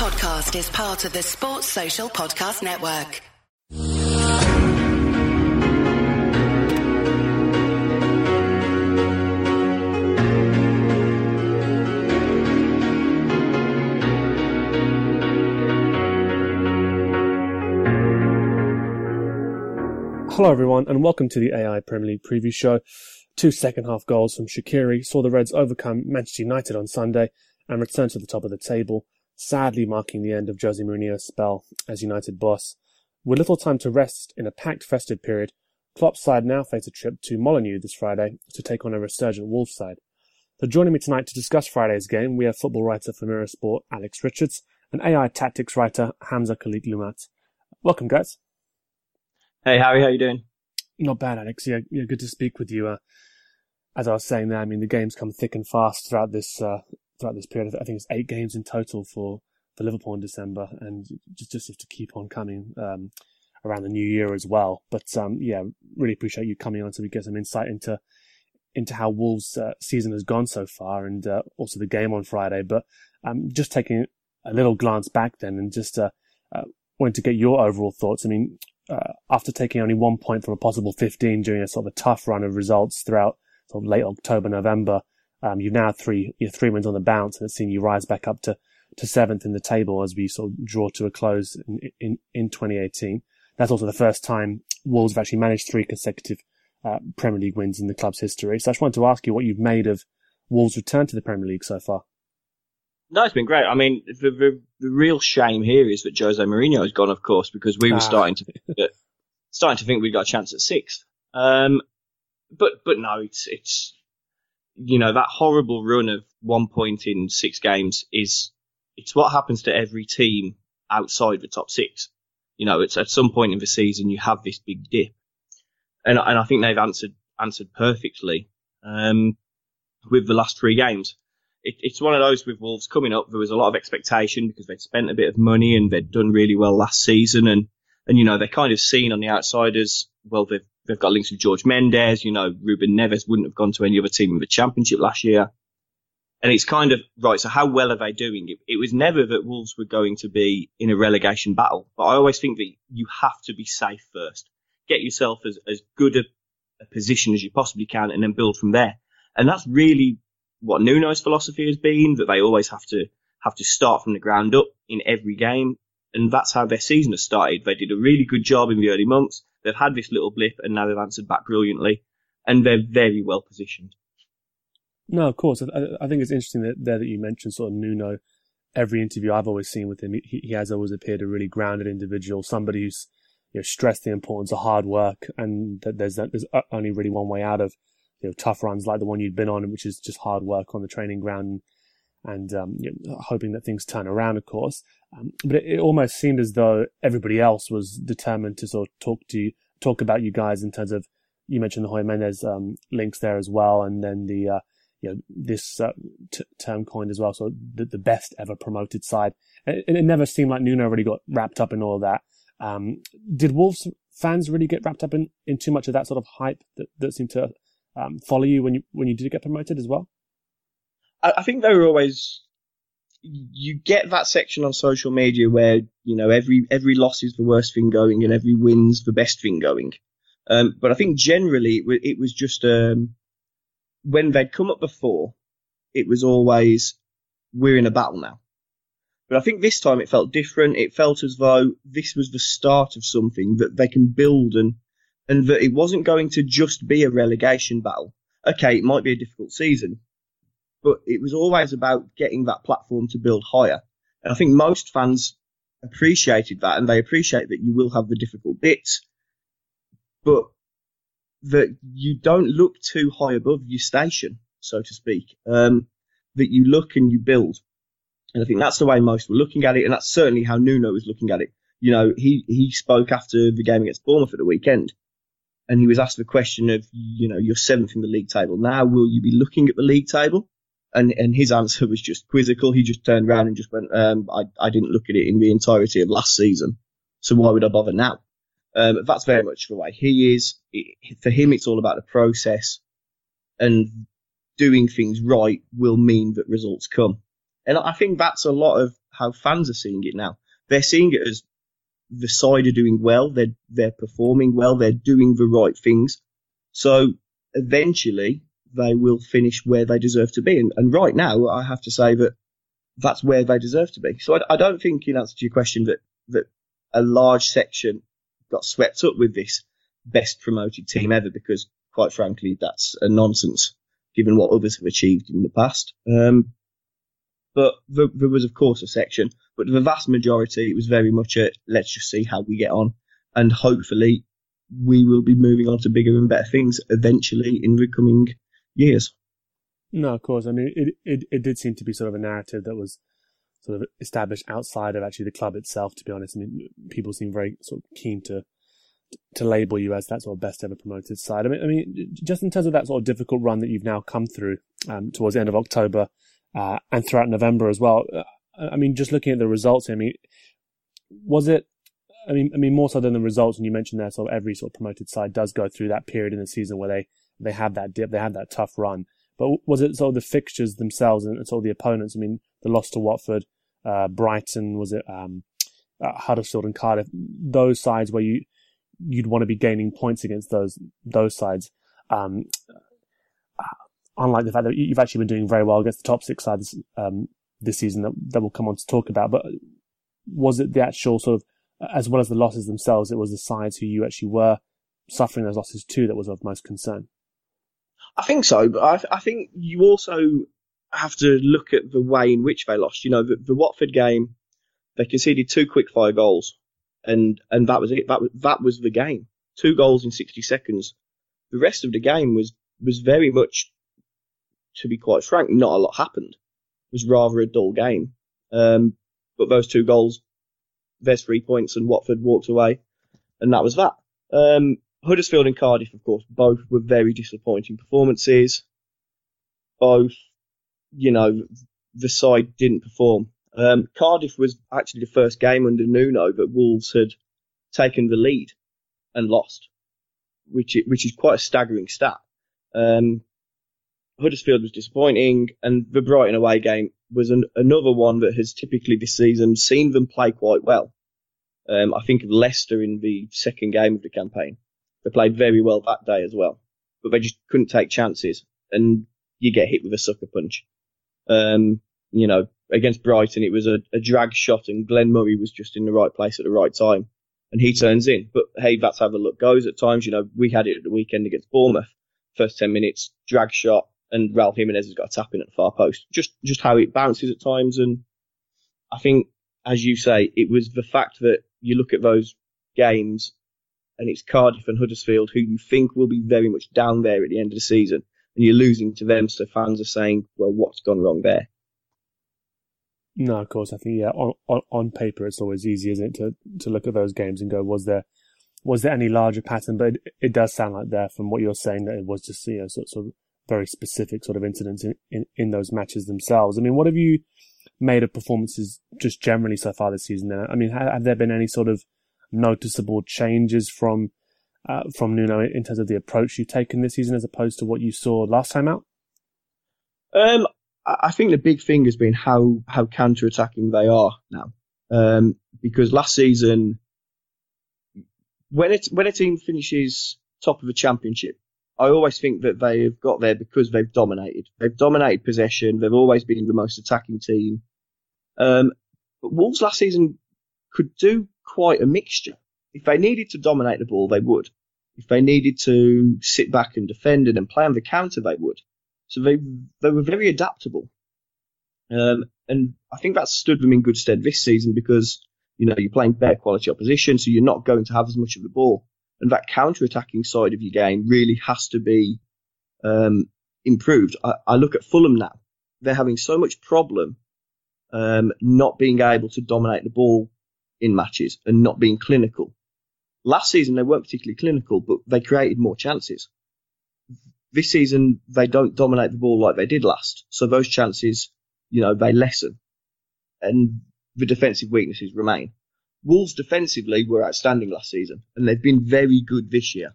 podcast is part of the Sports Social Podcast Network. Hello, everyone, and welcome to the AI Premier League preview show. Two second half goals from Shaqiri saw the Reds overcome Manchester United on Sunday and return to the top of the table, sadly marking the end of Jose Mourinho's spell as United boss. With little time to rest in a packed festive period, Klopp's side now face a trip to Molineux this Friday to take on a resurgent Wolves side. So joining me tonight to discuss Friday's game, we have football writer for Mirror Sport, Alex Richards, and AI tactics writer, Hamzah Khalique-Loonat. Welcome, guys. Hey, Hari, how you doing? Not bad, Alex. Yeah, yeah, good to speak with you. Uh, as I was saying there, I mean the games come thick and fast throughout this uh, throughout this period. I think it's eight games in total for, for Liverpool in December, and just just have to keep on coming um, around the new year as well. But um, yeah, really appreciate you coming on so we get some insight into into how Wolves' uh, season has gone so far, and uh, also the game on Friday. But um, just taking a little glance back then, and just uh, uh wanted to get your overall thoughts. I mean, uh, after taking only one point from a possible 15 during a sort of a tough run of results throughout sort of late October, November, um, you've now three, you're three wins on the bounce and it's seen you rise back up to, to seventh in the table as we sort of draw to a close in, in, in 2018. That's also the first time Wolves have actually managed three consecutive uh, Premier League wins in the club's history. So I just wanted to ask you what you've made of Wolves' return to the Premier League so far. No, it's been great. I mean, the, the, the real shame here is that Jose Mourinho has gone, of course, because we were ah. starting to that, starting to think we got a chance at sixth. Um, but but no, it's it's you know that horrible run of one point in six games is it's what happens to every team outside the top six. You know, it's at some point in the season you have this big dip, and and I think they've answered answered perfectly um, with the last three games it, it's one of those with Wolves coming up. There was a lot of expectation because they'd spent a bit of money and they'd done really well last season, and and you know they're kind of seen on the outsiders. Well, they've they've got links with George Mendes. You know, Ruben Neves wouldn't have gone to any other team in the Championship last year. And it's kind of right. So how well are they doing? It, it was never that Wolves were going to be in a relegation battle, but I always think that you have to be safe first. Get yourself as as good a, a position as you possibly can, and then build from there. And that's really what Nuno's philosophy has been that they always have to have to start from the ground up in every game, and that's how their season has started. They did a really good job in the early months. They've had this little blip, and now they've answered back brilliantly, and they're very well positioned. No, of course. I, I think it's interesting that there that you mentioned sort of Nuno. Every interview I've always seen with him, he, he has always appeared a really grounded individual, somebody who's you know, stressed the importance of hard work, and that there's there's only really one way out of you know, tough runs like the one you'd been on, which is just hard work on the training ground and, um, you know, hoping that things turn around, of course. Um, but it, it, almost seemed as though everybody else was determined to sort of talk to you, talk about you guys in terms of, you mentioned the Jorge Mendes, um, links there as well. And then the, uh, you know, this uh, t- term coined as well. So the, the best ever promoted side. And it, it, never seemed like Nuno really got wrapped up in all of that. Um, did Wolves fans really get wrapped up in, in too much of that sort of hype that, that seemed to um, follow you when you when you did get promoted as well? I, I think they were always. You get that section on social media where you know every every loss is the worst thing going and every win's the best thing going. Um, but I think generally it, it was just um, when they'd come up before, it was always we're in a battle now. But I think this time it felt different. It felt as though this was the start of something that they can build and and that it wasn't going to just be a relegation battle. Okay, it might be a difficult season, but it was always about getting that platform to build higher. And I think most fans appreciated that and they appreciate that you will have the difficult bits, but that you don't look too high above your station, so to speak. Um, that you look and you build. And I think that's the way most were looking at it, and that's certainly how Nuno was looking at it. You know, he, he spoke after the game against Bournemouth at the weekend, and he was asked the question of, you know, you're seventh in the league table. Now, will you be looking at the league table? And, and his answer was just quizzical. He just turned around and just went, um, I, I didn't look at it in the entirety of last season. So why would I bother now? Um, that's very much the way he is. It, for him, it's all about the process and doing things right will mean that results come. And I think that's a lot of how fans are seeing it now. They're seeing it as the side are doing well, they're they're performing well, they're doing the right things. So eventually they will finish where they deserve to be. And, and right now, I have to say that that's where they deserve to be. So I, I don't think, in answer to your question, that that a large section got swept up with this best promoted team ever, because quite frankly, that's a nonsense given what others have achieved in the past. Um, but there, there, was, of course, a section, but the vast majority, it was very much a let's just see how we get on, and hopefully we will be moving on to bigger and better things eventually in the coming years. No, of course. I mean, it, it, it did seem to be sort of a narrative that was sort of established outside of actually the club itself, to be honest. I mean, people seem very sort of keen to, to label you as that sort of best ever promoted side. I mean, I mean, just in terms of that sort of difficult run that you've now come through, um, towards the end of October, uh, and throughout November as well. Uh, I mean, just looking at the results, I mean, was it, I mean, I mean, more so than the results, and you mentioned there, sort of every sort of promoted side does go through that period in the season where they, they had that dip, they had that tough run. But was it sort of the fixtures themselves and sort of the opponents? I mean, the loss to Watford, uh, Brighton, was it um, uh, Huddersfield and Cardiff? Those sides where you you'd want to be gaining points against those those sides. Um, uh, unlike the fact that you've actually been doing very well against the top six sides um, this season that, that we'll come on to talk about. But was it the actual sort of, as well as the losses themselves, it was the sides who you actually were suffering those losses too that was of most concern? I think so, but I, I, think you also have to look at the way in which they lost. You know, the, the Watford game, they conceded two quick fire goals, and and that was it. That was that was the game. Two goals in 60 seconds. The rest of the game was was very much, to be quite frank, not a lot happened. It was rather a dull game. Um, but those two goals, there's three points, and Watford walked away, and that was that. Um, Huddersfield and Cardiff, of course, both were very disappointing performances. Both, you know, the side didn't perform. Um, Cardiff was actually the first game under Nuno that Wolves had taken the lead and lost, which which is quite a staggering stat. Um, Huddersfield was disappointing, and the Brighton away game was an, another one that has typically this season seen them play quite well. Um, I think of Leicester in the second game of the campaign. They played very well that day as well, but they just couldn't take chances, and you get hit with a sucker punch. Um, you know, against Brighton, it was a, a drag shot, and Glenn Murray was just in the right place at the right time, and he turns in. But hey, that's how the luck goes at times. You know, we had it at the weekend against Bournemouth. First 10 minutes, drag shot, and Raul Jimenez has got a tap in at the far post. Just, just how it bounces at times. And I think, as you say, it was the fact that you look at those games and it's Cardiff and Huddersfield who you think will be very much down there at the end of the season, and you're losing to them. So fans are saying, "Well, what's gone wrong there?" No, of course. I think yeah, on, on, on paper it's always easy, isn't it, to to look at those games and go, was there was there any larger pattern? But it, it does sound like there, from what you're saying, that it was just you know sort, sort of very specific sort of incidents in, in, in those matches themselves. I mean, what have you made of performances just generally so far this season? Then, I mean, have, have there been any sort of noticeable changes from uh, from Nuno in terms of the approach you've taken this season as opposed to what you saw last time out? Um, I think the big thing has been how how counter attacking they are now. Um, because last season, when it when a team finishes top of a championship, I always think that they have got there because they've dominated. They've dominated possession. They've always been the most attacking team. Um, but Wolves last season could do quite a mixture. If they needed to dominate the ball, they would. If they needed to sit back and defend and then play on the counter, they would. So they they were very adaptable, um, and I think that stood them in good stead this season because you know you're playing better quality opposition, so you're not going to have as much of the ball, and that counter-attacking side of your game really has to be um, improved. I, I, look at Fulham now; they're having so much problem um, not being able to dominate the ball in matches and not being clinical. Last season they weren't particularly clinical, but they created more chances. This season they don't dominate the ball like they did last, so those chances, you know, they lessen, and the defensive weaknesses remain. Wolves defensively were outstanding last season, and they've been very good this year.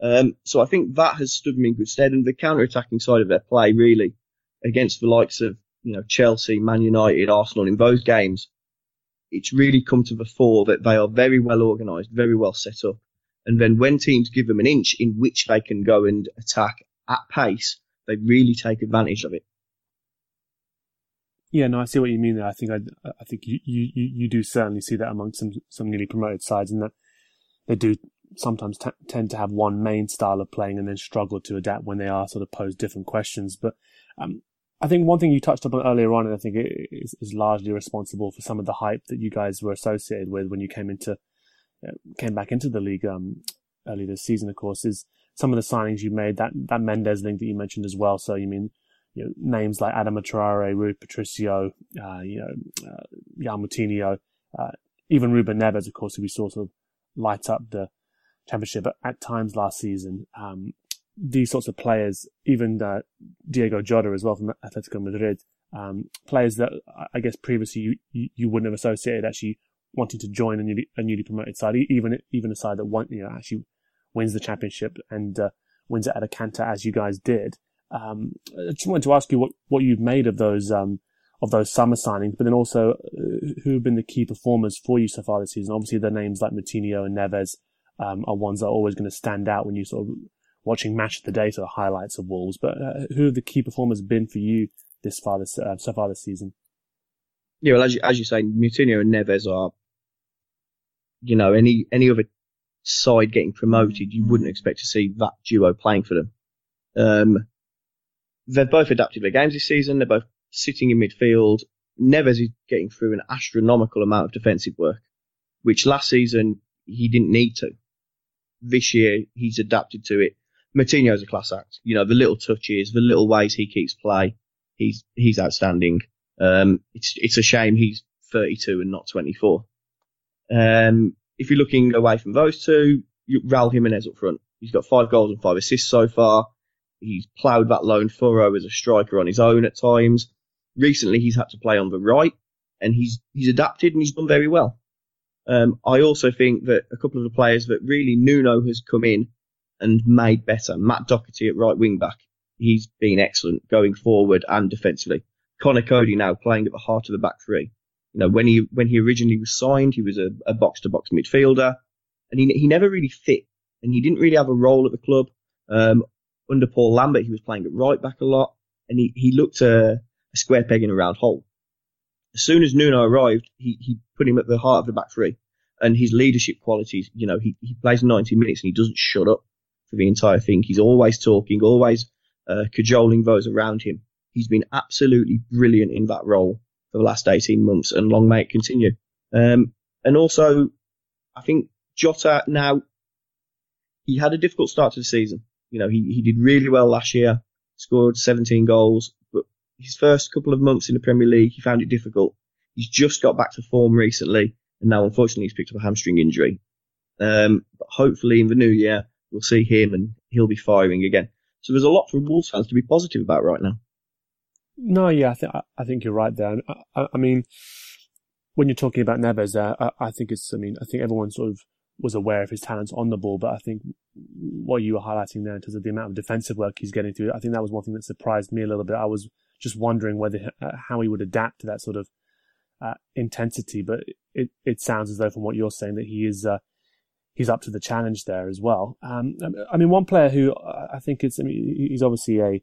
Um, so I think that has stood them in good stead, and the counter-attacking side of their play really against the likes of you know Chelsea, Man United, Arsenal in those games it's really come to the fore that they are very well organised, very well set up. And then when teams give them an inch in which they can go and attack at pace, they really take advantage of it. Yeah, no, I see what you mean there. I think I, I think you, you, you do certainly see that among some some newly promoted sides, and that they do sometimes t- tend to have one main style of playing and then struggle to adapt when they are sort of posed different questions. But um, I think one thing you touched upon earlier on, and I think it is, is, largely responsible for some of the hype that you guys were associated with when you came into uh, came back into the league um, early this season. Of course, is some of the signings you made that that Mendes link that you mentioned as well. So you mean you know, names like Adama Traore, Rui Patricio, uh, you know, uh, uh, even Ruben Neves, of course, who we saw sort of light up the championship at, at times last season. Um, these sorts of players, even uh, Diogo Jota as well from Atletico Madrid, um, players that I guess previously you, you, you, wouldn't have associated actually wanting to join a newly, a newly promoted side, even even a side that want, you know actually wins the championship and uh, wins it at a canter as you guys did. Um, I just wanted to ask you what, what you've made of those, um, of those summer signings, but then also uh, who have been the key performers for you so far this season. Obviously, the names like Moutinho and Neves um, are ones that are always going to stand out when you sort of watching match of the day sort of highlights of Wolves. But uh, who have the key performers been for you this far this uh, so far this season? Yeah, well, as you, as you say, Moutinho and Neves are, you know, any any other side getting promoted, you wouldn't expect to see that duo playing for them. Um, they've both adapted their games this season. They're both sitting in midfield. Neves is getting through an astronomical amount of defensive work, which last season he didn't need to. This year he's adapted to it. Moutinho's a class act. You know, the little touches, the little ways he keeps play, he's, he's outstanding. Um, it's, it's a shame he's 32 and not 24. Um, if you're looking away from those two, you, Raul Jimenez up front. He's got five goals and five assists so far. He's ploughed that lone furrow as a striker on his own at times. Recently, he's had to play on the right, and he's he's adapted and he's done very well. Um, I also think that a couple of the players that really Nuno has come in and made better. Matt Doherty at right wing back, he's been excellent going forward and defensively. Conor Coady now playing at the heart of the back three. You know, when he when he originally was signed, he was a box to box midfielder, and he he never really fit, and he didn't really have a role at the club. Um, under Paul Lambert, he was playing at right back a lot, and he, he looked a, a square peg in a round hole. As soon as Nuno arrived, he, he put him at the heart of the back three, and his leadership qualities, you know, he, he plays 90 minutes and he doesn't shut up for the entire thing. He's always talking, always uh, cajoling those around him. He's been absolutely brilliant in that role for the last 18 months, and long may it continue. Um, and also, I think Jota now, he had a difficult start to the season. You know, he, he did really well last year, scored 17 goals, but his first couple of months in the Premier League, he found it difficult. He's just got back to form recently, and now unfortunately he's picked up a hamstring injury. Um, but hopefully in the new year, we'll see him and he'll be firing again. So there's a lot for Wolves fans to be positive about right now. No, yeah, I think I think you're right there. I, I mean, when you're talking about Neves, there, I, I, think it's. I mean, I think everyone sort of was aware of his talents on the ball, but I think what you were highlighting there in terms of the amount of defensive work he's getting through, I think that was one thing that surprised me a little bit. I was just wondering whether uh, how he would adapt to that sort of uh, intensity, but it it sounds as though from what you're saying that he is uh, he's up to the challenge there as well. Um, I mean, one player who I think is, I mean, he's obviously a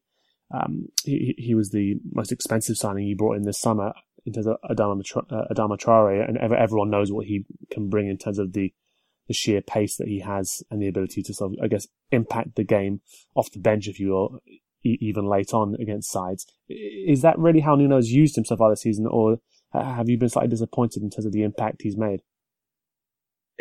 um, he, he was the most expensive signing he brought in this summer in terms of Adama, uh, Adama Traore, and everyone knows what he can bring in terms of the the sheer pace that he has and the ability to sort of, I guess, impact the game off the bench, if you will, even late on against sides. Is that really how Nuno's used him so far this season, or have you been slightly disappointed in terms of the impact he's made?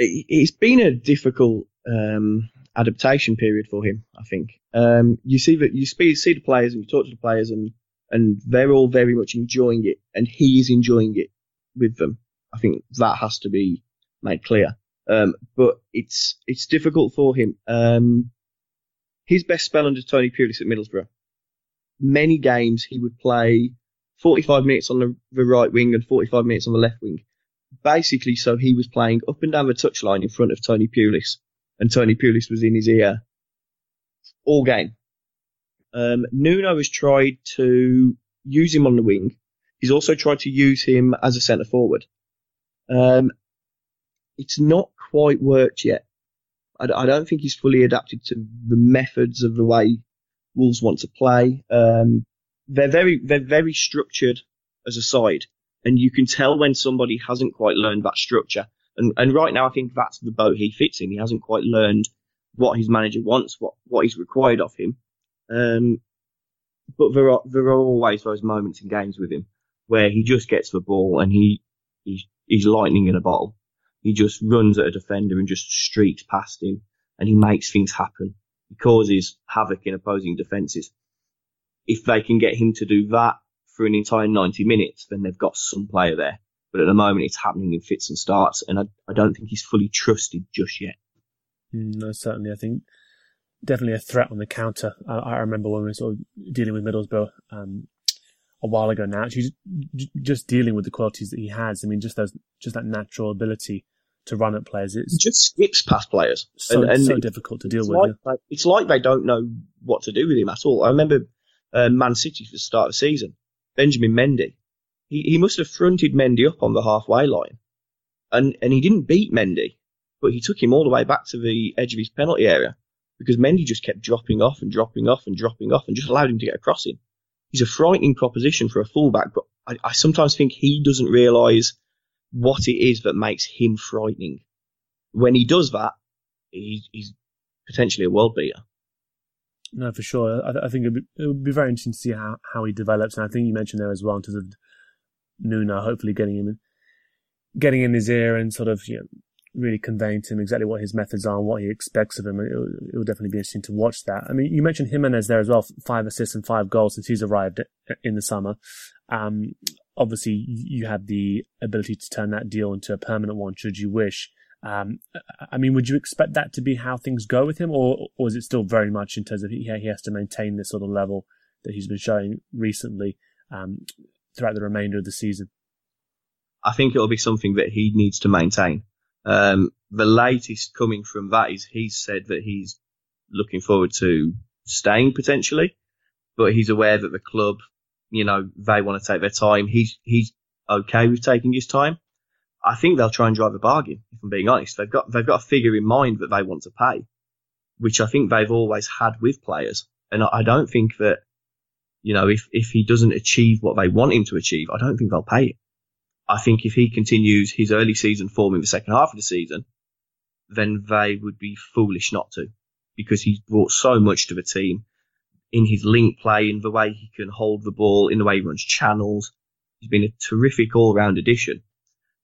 It's been a difficult um, adaptation period for him. I think um, you see that you see the players and you talk to the players, and and they're all very much enjoying it, and he's enjoying it with them. I think that has to be made clear. Um, but it's it's difficult for him. Um, his best spell under Tony Pulis at Middlesbrough. Many games he would play 45 minutes on the, the right wing and 45 minutes on the left wing. Basically, so he was playing up and down the touchline in front of Tony Pulis, and Tony Pulis was in his ear all game. Um, Nuno has tried to use him on the wing. He's also tried to use him as a centre forward. Um, it's not quite worked yet. I, I, don't think he's fully adapted to the methods of the way Wolves want to play. Um, they're very, they're very structured as a side, and you can tell when somebody hasn't quite learned that structure. And, and right now, I think that's the boat he fits in. He hasn't quite learned what his manager wants, what, what is required of him. Um, but there are, there are always those moments in games with him where he just gets the ball and he, he's, he's lightning in a bottle. He just runs at a defender and just streaks past him and he makes things happen. He causes havoc in opposing defences. If they can get him to do that for an entire 90 minutes, then they've got some player there. But at the moment, it's happening in fits and starts, and I, I don't think he's fully trusted just yet. Mm, no, certainly. I think definitely a threat on the counter. I, I remember when we were sort of dealing with Middlesbrough um, a while ago now, actually just dealing with the qualities that he has. I mean, just those, just that natural ability to run at players. It's he just skips past players. So, and, and so difficult to deal with. Like, it's like they don't know what to do with him at all. I remember uh, Man City for the start of the season. Benjamin Mendy he, he must have fronted Mendy up on the halfway line. And, and he didn't beat Mendy, but he took him all the way back to the edge of his penalty area because Mendy just kept dropping off and dropping off and dropping off and just allowed him to get across him. He's a frightening proposition for a fullback, but I, I sometimes think he doesn't realise what it is that makes him frightening. When he does that, he's potentially a world beater. No, for sure. I, I think it would, be, be, very interesting to see how, how he develops. And I think you mentioned there as well in terms of Nuno, hopefully getting him in, getting in his ear and sort of you know, really conveying to him exactly what his methods are and what he expects of him. It it will definitely be interesting to watch that. I mean, you mentioned Jimenez there as well, five assists and five goals since he's arrived in the summer. Um, obviously, you have the ability to turn that deal into a permanent one should you wish. Um, I mean, would you expect that to be how things go with him, or or is it still very much in terms of he, he has to maintain this sort of level that he's been showing recently? Um, throughout the remainder of the season? I think it'll be something that he needs to maintain. Um, the latest coming from that is he's said that he's looking forward to staying potentially, but he's aware that the club, you know, they want to take their time. He's he's okay with taking his time. I think they'll try and drive a bargain. If I'm being honest, they've got they've got a figure in mind that they want to pay, which I think they've always had with players, and I don't think that you know, if, if he doesn't achieve what they want him to achieve, I don't think they'll pay. I think if he continues his early season form in the second half of the season, then they would be foolish not to because he's brought so much to the team in his link play, in the way he can hold the ball, in the way he runs channels. He's been a terrific all round addition.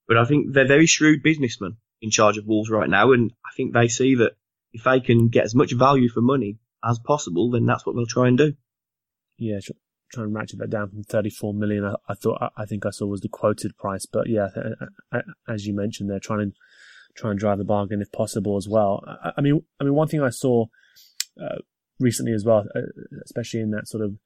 But I think they're very shrewd businessmen in charge of Wolves right now. And I think they see that if they can get as much value for money as possible, then that's what they'll try and do yeah, try and ratchet that down from 34 million. I, I thought, I, think I saw was the quoted price, but yeah, as you mentioned, they're trying to try and drive the bargain if possible as well. I, I mean, I mean, one thing I saw uh, recently as well, uh, especially in that sort of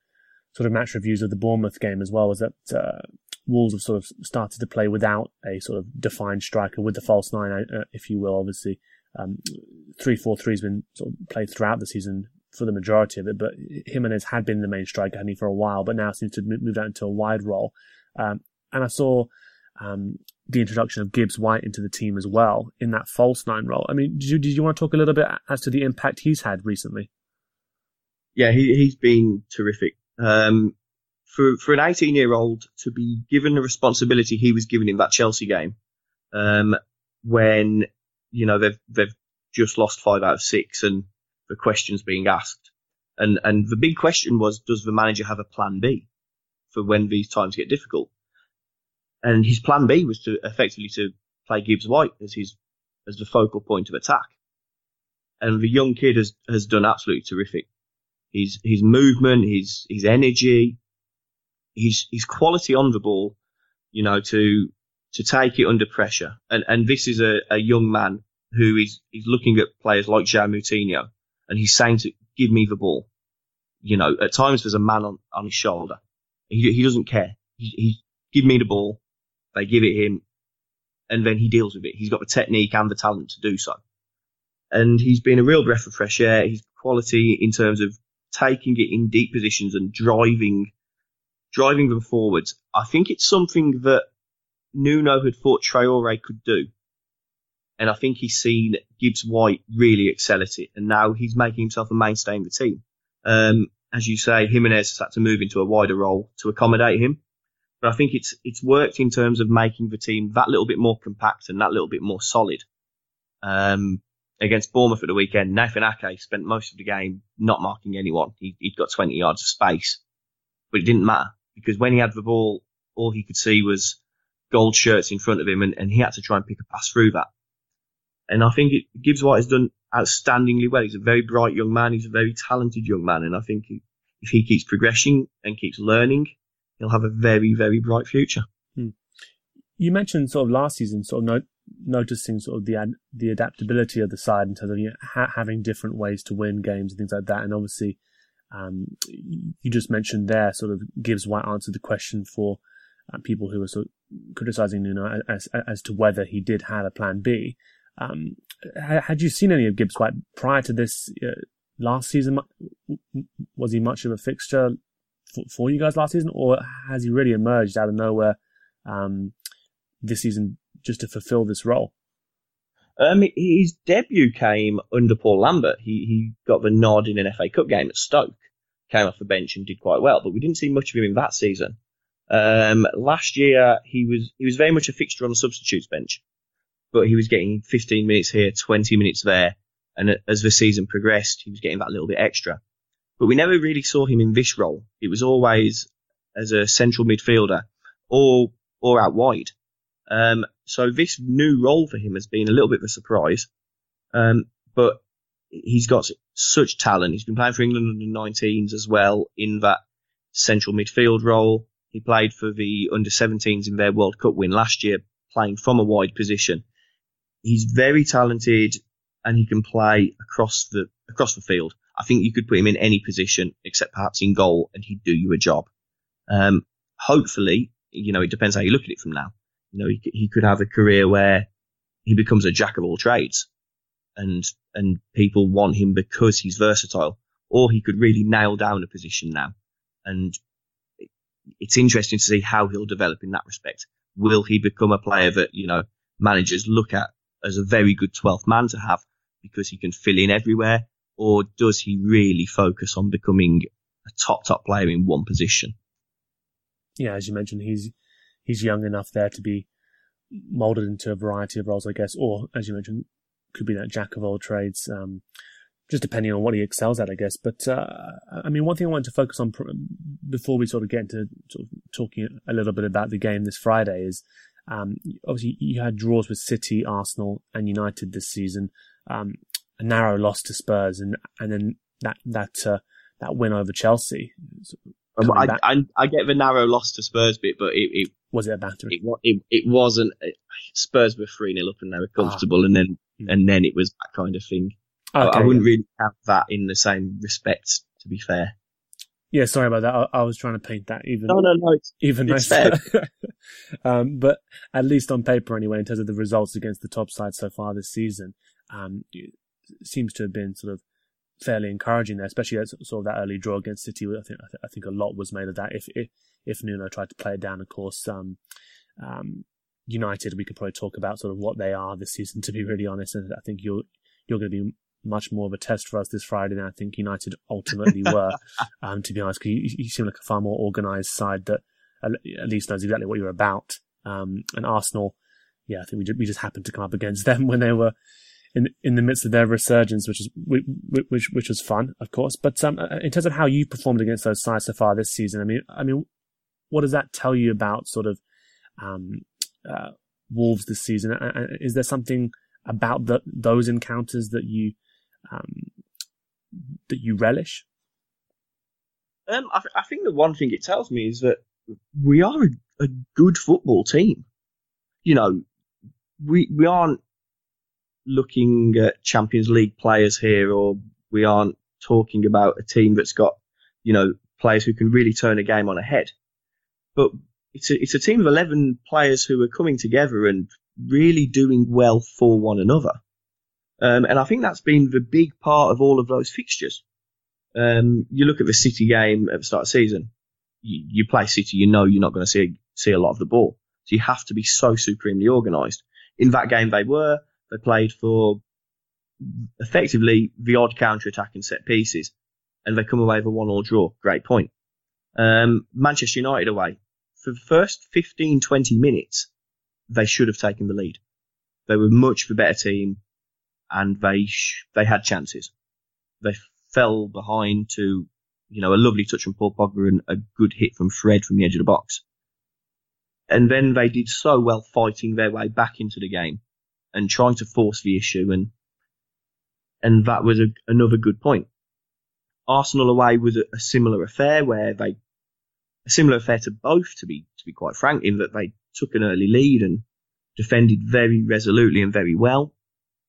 sort of match reviews of the Bournemouth game as well, was that uh, Wolves have sort of started to play without a sort of defined striker with the false nine, uh, if you will. Obviously, um, three four three has been sort of played throughout the season for the majority of it, but Jimenez had been the main striker, hadn't he, for a while, but now seems to have moved out into a wide role. Um, and I saw um, the introduction of Gibbs White into the team as well in that false nine role. I mean, did you, did you want to talk a little bit as to the impact he's had recently? Yeah, he, he's been terrific. Um, for for an 18 year old to be given the responsibility he was given in that Chelsea game, um, when you know they've they've just lost five out of six and the questions being asked. And, and the big question was, does the manager have a plan B for when these times get difficult? And his plan B was to effectively to play Gibbs White as his, as the focal point of attack. And the young kid has, has done absolutely terrific. His, his movement, his, his energy, his, his quality on the ball, you know, to, to take it under pressure. And, and this is a, a young man who is, is looking at players like João Moutinho and he's saying to give me the ball. You know, at times there's a man on, on his shoulder. He, he doesn't care. He, he give me the ball. They give it him and then he deals with it. He's got the technique and the talent to do so. And he's been a real breath of fresh air. His quality in terms of taking it in deep positions and driving, driving them forwards. I think it's something that Nuno had thought Traore could do. And I think he's seen Gibbs White really excel at it. And now he's making himself a mainstay in the team. Um, as you say, Jimenez has had to move into a wider role to accommodate him. But I think it's, it's worked in terms of making the team that little bit more compact and that little bit more solid. Um, against Bournemouth at the weekend, Nathan Ake spent most of the game not marking anyone. He, he'd got 20 yards of space, but it didn't matter because when he had the ball, all he could see was gold shirts in front of him and, and he had to try and pick a pass through that. And I think it, Gibbs White has done outstandingly well. He's a very bright young man. He's a very talented young man. And I think if he keeps progressing and keeps learning, he'll have a very, very bright future. Hmm. You mentioned sort of last season, sort of no, noticing sort of the ad, the adaptability of the side in terms of you know, ha- having different ways to win games and things like that. And obviously, um, you just mentioned there sort of Gibbs White answered the question for uh, people who were sort of criticizing Nuno as, as, as to whether he did have a plan B. Um, had you seen any of Gibbs White prior to this uh, last season? Was he much of a fixture for, for, you guys last season, or has he really emerged out of nowhere um, this season just to fulfill this role? Um, his debut came under Paul Lambert. He he got the nod in an FA Cup game at Stoke, came off the bench and did quite well, but we didn't see much of him in that season. Um, last year he was he was very much a fixture on the substitutes bench, but he was getting 15 minutes here, 20 minutes there, and as the season progressed, he was getting that little bit extra. But we never really saw him in this role. It was always as a central midfielder or or out wide. Um, so this new role for him has been a little bit of a surprise. Um, but he's got such talent. He's been playing for England under 19s as well in that central midfield role. He played for the under 17s in their World Cup win last year, playing from a wide position. He's very talented and he can play across the across the field. I think you could put him in any position except perhaps in goal and he'd do you a job. Um, hopefully, you know, it depends how you look at it from now. You know, he, he could have a career where he becomes a jack of all trades and, and people want him because he's versatile or he could really nail down a position now and it's interesting to see how he'll develop in that respect. Will he become a player that, you know, managers look at as a very good 12th man to have because he can fill in everywhere? Or does he really focus on becoming a top, top player in one position? Yeah, as you mentioned, he's, he's young enough there to be molded into a variety of roles, I guess, or as you mentioned, could be that jack of all trades. Um, just depending on what he excels at, I guess. But uh, I mean, one thing I wanted to focus on before we sort of get into sort of talking a little bit about the game this Friday is um, obviously you had draws with City, Arsenal, and United this season. Um, a narrow loss to Spurs, and and then that that uh, that win over Chelsea. Um, I, I, I get the narrow loss to Spurs bit, but it, it was it a battery? It, it, it wasn't. Spurs were three 0 up and they were ah. comfortable, ah. and then mm. and then it was that kind of thing. Okay, I, I, wouldn't really have that in the same respect, to be fair. Yeah, sorry about that. I, I was trying to paint that even. No, no, no. It's, even it's fair. um, but at least on paper, anyway, in terms of the results against the top side so far this season, um, seems to have been sort of fairly encouraging there, especially as sort of that early draw against City. I think I think a lot was made of that. If if, if Nuno tried to play it down, of course, um, um, United, we could probably talk about sort of what they are this season. To be really honest, and I think you're you're going to be much more of a test for us this Friday than I think United ultimately were. um, to be honest, because you, you, seem like a far more organised side that at least knows exactly what you're about. Um, and Arsenal, yeah, I think we just, we just happened to come up against them when they were in in the midst of their resurgence, which is which which was fun, of course. But um, uh, in terms of how you performed against those sides so far this season, I mean, I mean, what does that tell you about sort of um, uh, Wolves this season? Is there something about the, those encounters that you um, that you relish? Um, I, th- I, think the one thing it tells me is that we are a, a good football team. You know, we we aren't looking at Champions League players here, or we aren't talking about a team that's got, you know, players who can really turn a game on a head. But it's a, it's a team of 11 players who are coming together and really doing well for one another. Um, and I think that's been the big part of all of those fixtures. Um, you look at the City game at the start of the season, you, you play City, you know you're not going to see, see a lot of the ball. So you have to be so supremely organised. In that game, they were. They played for effectively the odd counter attack and set pieces, and they come away with a one all draw. Great point. Um, Manchester United away. For the first 15, 20 minutes, they should have taken the lead. They were much the better team, and they sh- they had chances. They fell behind to, you know, a lovely touch from Paul Pogba and a good hit from Fred from the edge of the box. And then they did so well fighting their way back into the game and trying to force the issue and and that was a, another good point. Arsenal away was a, a, similar affair where they a similar affair to both to be to be quite frank in that they took an early lead and defended very resolutely and very well.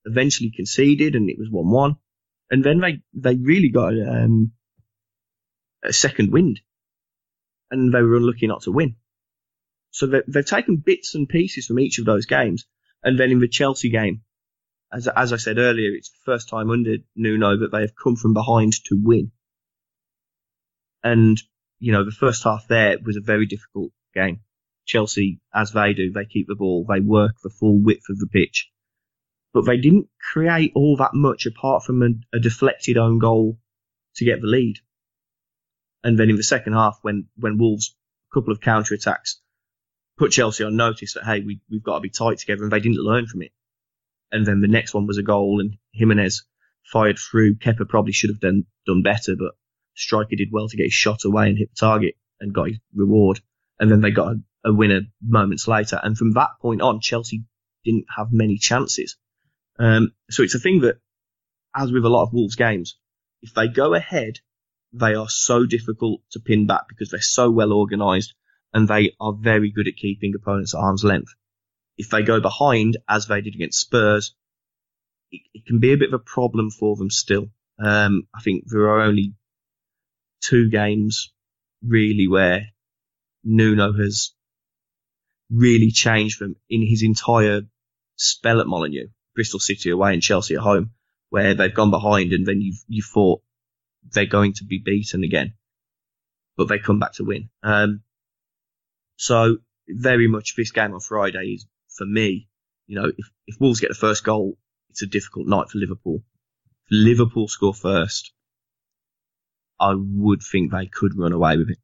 Eventually conceded and it was one one, and then they they really got um, a second wind, and they were unlucky not to win. So they, they've taken bits and pieces from each of those games, and then in the Chelsea game, as as I said earlier, it's the first time under Nuno that they have come from behind to win. And you know, the first half there was a very difficult game. Chelsea, as they do, they keep the ball, they work the full width of the pitch, but they didn't create all that much apart from a, a deflected own goal to get the lead. And then in the second half, when when Wolves a couple of counter attacks put Chelsea on notice that hey, we we've got to be tight together, and they didn't learn from it and then the next one was a goal, and Jimenez fired through. Kepper probably should have done done better, but striker did well to get his shot away and hit the target and got his reward. And then they got a, a winner moments later. And from that point on, Chelsea didn't have many chances. Um, so it's a thing that, as with a lot of Wolves games, if they go ahead, they are so difficult to pin back because they're so well organised and they are very good at keeping opponents at arm's length if they go behind, as they did against Spurs, it, it can be a bit of a problem for them still. Um, I think there are only two games really where Nuno has really changed them in his entire spell at Molineux, Bristol City away and Chelsea at home, where they've gone behind and then you you thought they're going to be beaten again, but they come back to win. Um, so very much this game on Friday is for me, you know, if, if Wolves get the first goal, it's a difficult night for Liverpool. If Liverpool score first, I would think they could run away with it.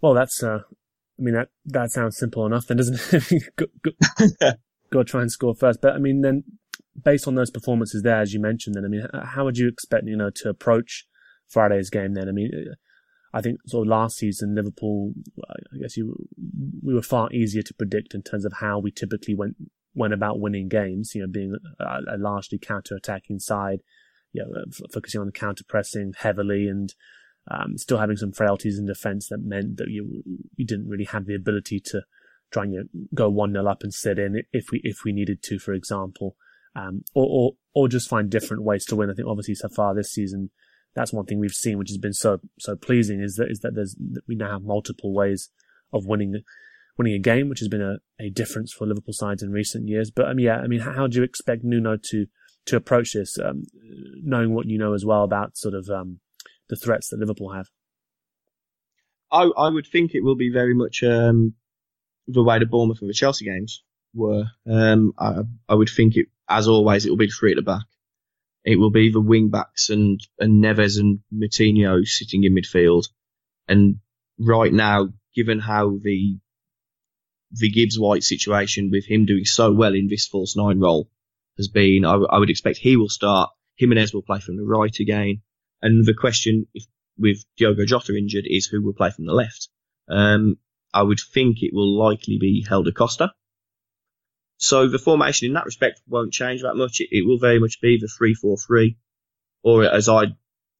Well, that's, uh, I mean, that, that sounds simple enough then, doesn't it? go, go, go try and score first. But I mean, then based on those performances there, as you mentioned, then, I mean, how would you expect, you know, to approach Friday's game then? I mean, I think sort of last season Liverpool, I guess you, we were far easier to predict in terms of how we typically went went about winning games. You know, being a, a largely counter-attacking side, you know, f- focusing on counter-pressing heavily and um, still having some frailties in defence that meant that you you didn't really have the ability to try and you know, go one 0 up and sit in if we if we needed to, for example, um, or, or or just find different ways to win. I think obviously so far this season that's one thing we've seen, which has been so so pleasing, is that is that there's that we now have multiple ways of winning winning a game, which has been a, a difference for Liverpool sides in recent years. But um, yeah, I mean, how, do you expect Nuno to to approach this, um, knowing what you know as well about sort of um, the threats that Liverpool have? I I would think it will be very much um, the way the Bournemouth and the Chelsea games were. Um, I I would think it as always it will be three at the back it will be the wing backs and, and Neves and Moutinho sitting in midfield. And right now, given how the the Gibbs White situation with him doing so well in this false nine role has been, I, I would expect he will start. Jimenez will play from the right again. And the question, if with Diogo Jota injured, is who will play from the left. Um, I would think it will likely be Helder Costa. So the formation in that respect won't change that much. It, it will very much be the 3-4-3, or as I'd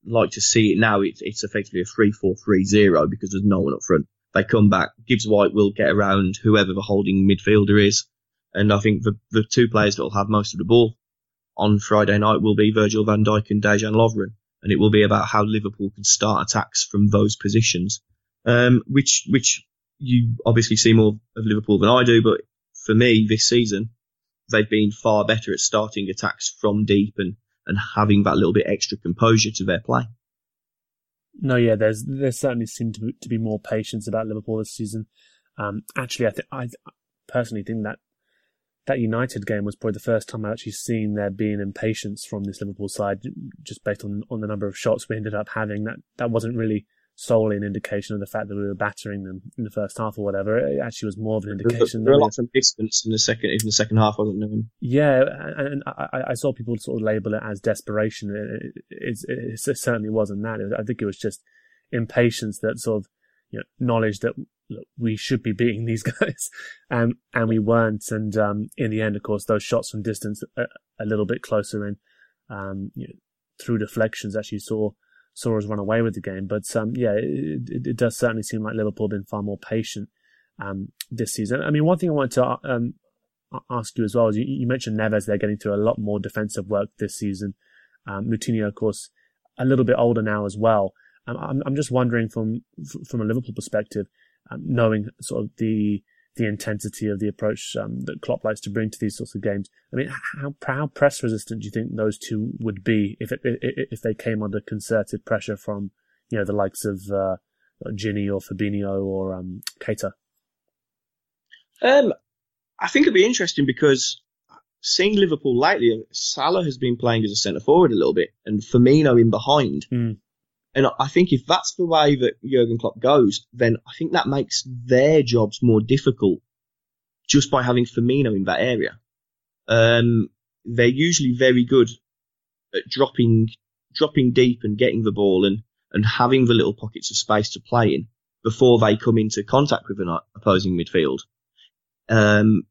like to see it now, it's, it's effectively a 3-4-3-0 because there's no one up front. They come back. Gibbs White will get around whoever the holding midfielder is. And I think the, the two players that will have most of the ball on Friday night will be Virgil van Dijk and Dejan Lovren. And it will be about how Liverpool can start attacks from those positions. Um, which, which you obviously see more of Liverpool than I do, but for me this season, they've been far better at starting attacks from deep and, and having that little bit extra composure to their play. No, yeah, there's there certainly seemed to be, to be more patience about Liverpool this season. Um, actually, I think I personally think that that United game was probably the first time I've actually seen there being impatience from this Liverpool side, just based on on the number of shots we ended up having. That that wasn't really solely an indication of the fact that we were battering them in the first half or whatever. It actually was more of an indication. There were lots of distance in the second in the second half, wasn't there? Yeah, and I, I saw people sort of label it as desperation. It, it, it, it certainly wasn't that. I think it was just impatience that sort of you know, knowledge that look, we should be beating these guys, and and we weren't. And um, in the end, of course, those shots from distance a, a little bit closer in, um, you know, through deflections, actually saw us run away with the game. But um, yeah, it, it, it, does certainly seem like Liverpool have been far more patient um, this season. I mean, one thing I wanted to um, ask you as well is you, you, mentioned Neves. They're getting through a lot more defensive work this season. Um, Moutinho, of course, a little bit older now as well. Um, I'm, I'm just wondering from from a Liverpool perspective, um, knowing sort of the the intensity of the approach um, that Klopp likes to bring to these sorts of games. I mean, how how press resistant do you think those two would be if it, if they came under concerted pressure from you know the likes of uh, Gini or Fabinho or um, Keita? Um, I think it'd be interesting because seeing Liverpool lately, Salah has been playing as a centre forward a little bit, and Firmino in behind. Mm. And I think if that's the way that Jurgen Klopp goes, then I think that makes their jobs more difficult just by having Firmino in that area. Um, they're usually very good at dropping, dropping deep and getting the ball and, and having the little pockets of space to play in before they come into contact with an opposing midfield. Um,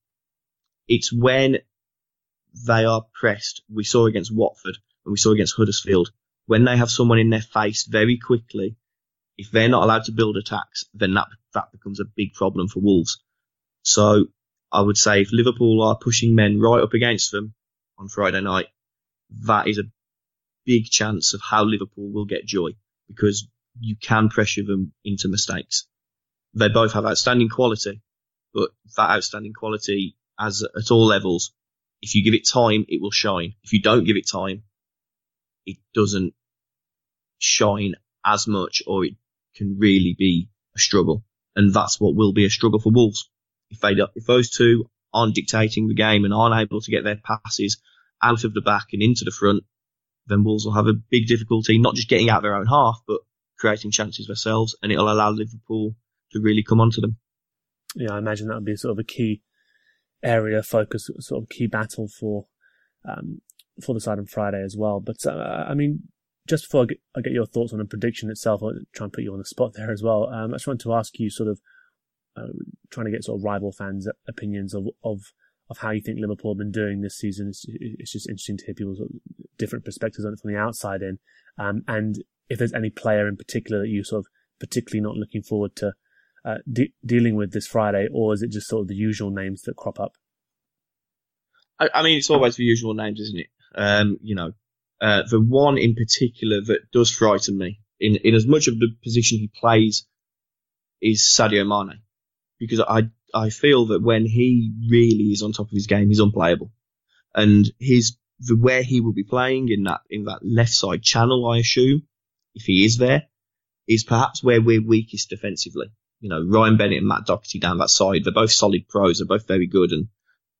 it's when they are pressed. We saw against Watford and we saw against Huddersfield when they have someone in their face very quickly, if they're not allowed to build attacks, then that that becomes a big problem for Wolves. So I would say if Liverpool are pushing men right up against them on Friday night, that is a big chance of how Liverpool will get joy because you can pressure them into mistakes. They both have outstanding quality, but that outstanding quality as at all levels, if you give it time, it will shine. If you don't give it time, it doesn't shine as much or it can really be a struggle. And that's what will be a struggle for Wolves. If they, if those two aren't dictating the game and aren't able to get their passes out of the back and into the front, then Wolves will have a big difficulty not just getting out of their own half, but creating chances themselves, and it'll allow Liverpool to really come onto them. Yeah, I imagine that would be sort of a key area focus, sort of key battle for um, for the side on Friday as well. But uh, I mean, just before I get, I get, your thoughts on the prediction itself, I'll try and put you on the spot there as well. Um, I just wanted to ask you, sort of, uh, trying to get sort of rival fans' opinions of of of how you think Liverpool have been doing this season. It's, it's just interesting to hear people's different perspectives on it from the outside in, um, and if there's any player in particular that you sort of particularly not looking forward to uh, de- dealing with this Friday, or is it just sort of the usual names that crop up? I, I mean, it's always the usual names, isn't it? Um, you know, uh, the one in particular that does frighten me, in, in as much of the position he plays, is Sadio Mane. Because I, I feel that when he really is on top of his game, he's unplayable. And his, the, where he will be playing in that, in that left side channel, I assume, if he is there, is perhaps where we're weakest defensively. You know, Ryan Bennett and Matt Doherty down that side, they're both solid pros, they're both very good, and